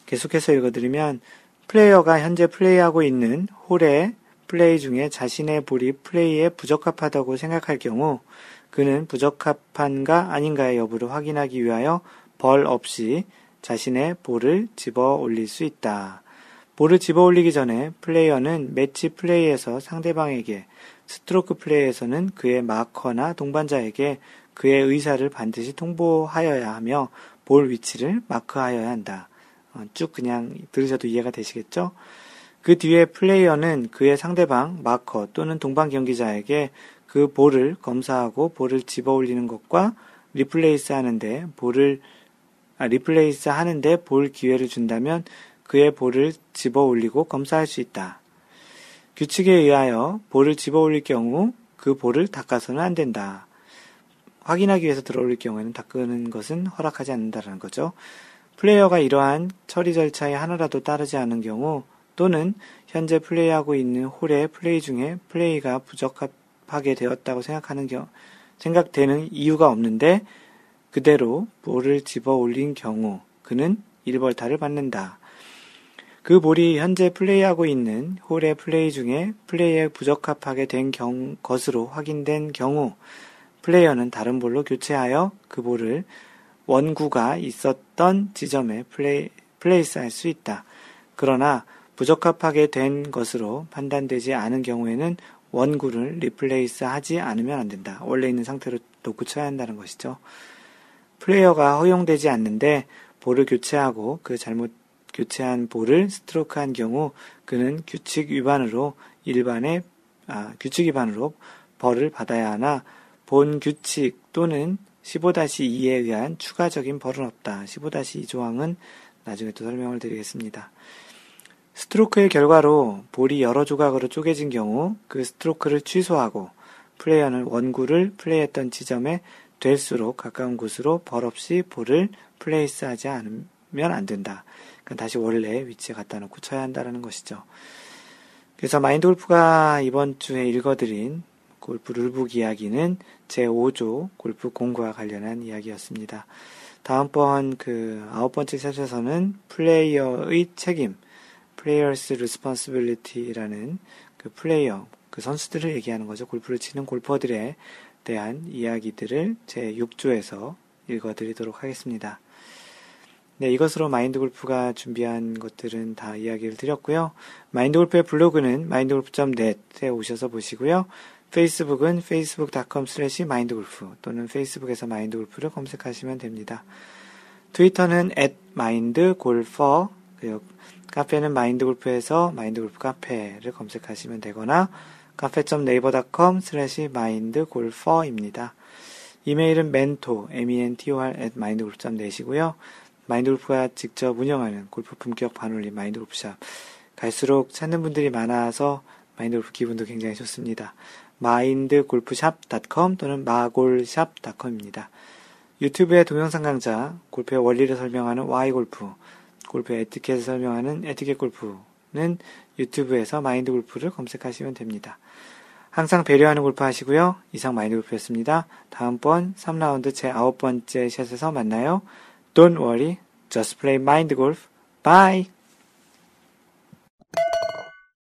계속해서 읽어드리면 플레이어가 현재 플레이하고 있는 홀의 플레이 중에 자신의 볼이 플레이에 부적합하다고 생각할 경우 그는 부적합한가 아닌가의 여부를 확인하기 위하여 벌 없이 자신의 볼을 집어 올릴 수 있다. 볼을 집어 올리기 전에 플레이어는 매치 플레이에서 상대방에게, 스트로크 플레이에서는 그의 마커나 동반자에게 그의 의사를 반드시 통보하여야 하며 볼 위치를 마크하여야 한다. 어, 쭉 그냥 들으셔도 이해가 되시겠죠? 그 뒤에 플레이어는 그의 상대방, 마커 또는 동반 경기자에게 그 볼을 검사하고 볼을 집어 올리는 것과 replace 하는데 볼을 아, replace 하는데 볼 기회를 준다면 그의 볼을 집어 올리고 검사할 수 있다. 규칙에 의하여 볼을 집어 올릴 경우 그 볼을 닦아서는 안 된다. 확인하기 위해서 들어올릴 경우에는 닦는 것은 허락하지 않는다는 거죠. 플레이어가 이러한 처리 절차에 하나라도 따르지 않은 경우 또는 현재 플레이하고 있는 홀의 플레이 중에 플레이가 부적합하게 되었다고 생각하는 경, 생각되는 이유가 없는데 그대로 볼을 집어 올린 경우 그는 1벌타를 받는다. 그 볼이 현재 플레이하고 있는 홀의 플레이 중에 플레이에 부적합하게 된 경, 것으로 확인된 경우 플레이어는 다른 볼로 교체하여 그 볼을 원구가 있었던 지점에 플레이, place 할 수 있다. 그러나 부적합하게 된 것으로 판단되지 않은 경우에는 원구를 replace 하지 않으면 안 된다. 원래 있는 상태로 놓고 쳐야 한다는 것이죠. 플레이어가 허용되지 않는데 볼을 교체하고 그 잘못 교체한 볼을 스트로크한 경우 그는 규칙 위반으로 일반의 아, 규칙 위반으로 벌을 받아야 하나 본 규칙 또는 15-2에 의한 추가적인 벌은 없다. 15-2 조항은 나중에 또 설명을 드리겠습니다. 스트로크의 결과로 볼이 여러 조각으로 쪼개진 경우 그 스트로크를 취소하고 플레이어는 원구를 플레이했던 지점에 될수록 가까운 곳으로 벌 없이 볼을 place하지 않으면 안 된다. 그러니까 다시 원래 위치에 갖다 놓고 쳐야 한다는 것이죠. 그래서 마인드 골프가 이번 주에 읽어드린 골프 룰북 이야기는 제5조 골프 공과 관련한 이야기였습니다. 다음번 그 아홉 번째 셋에서는 플레이어의 책임, players responsibility라는 그 플레이어, 그 선수들을 얘기하는 거죠. 골프를 치는 골퍼들에 대한 이야기들을 제 6조에서 읽어드리도록 하겠습니다. 네, 이것으로 마인드 골프가 준비한 것들은 다 이야기를 드렸고요. 마인드 골프의 블로그는 mindgolf.net에 오셔서 보시고요. 페이스북은 facebook.com slash mindgolf 또는 페이스북에서 마인드골프를 검색하시면 됩니다. 트위터는 at mindgolfer 카페는 마인드골프에서 마인드골프 카페를 검색하시면 되거나 카페.naver.com slash mindgolfer입니다. 이메일은 mentor, m-e-n-t-o-r at mindgolf.net이고요. 마인드골프가 직접 운영하는 골프 품격 반올림 마인드골프샵. 갈수록 찾는 분들이 많아서 마인드골프 기분도 굉장히 좋습니다. mindgolfshop.com 또는 마골샵.com입니다. 유튜브의 동영상 강좌, 골프의 원리를 설명하는 Y골프, 골프의 에티켓을 설명하는 에티켓 골프는 유튜브에서 마인드 골프를 검색하시면 됩니다. 항상 배려하는 골프 하시고요. 이상 마인드 골프였습니다. 다음번 3라운드 제 아홉 번째 샷에서 만나요. Don't worry, just play mind golf. Bye!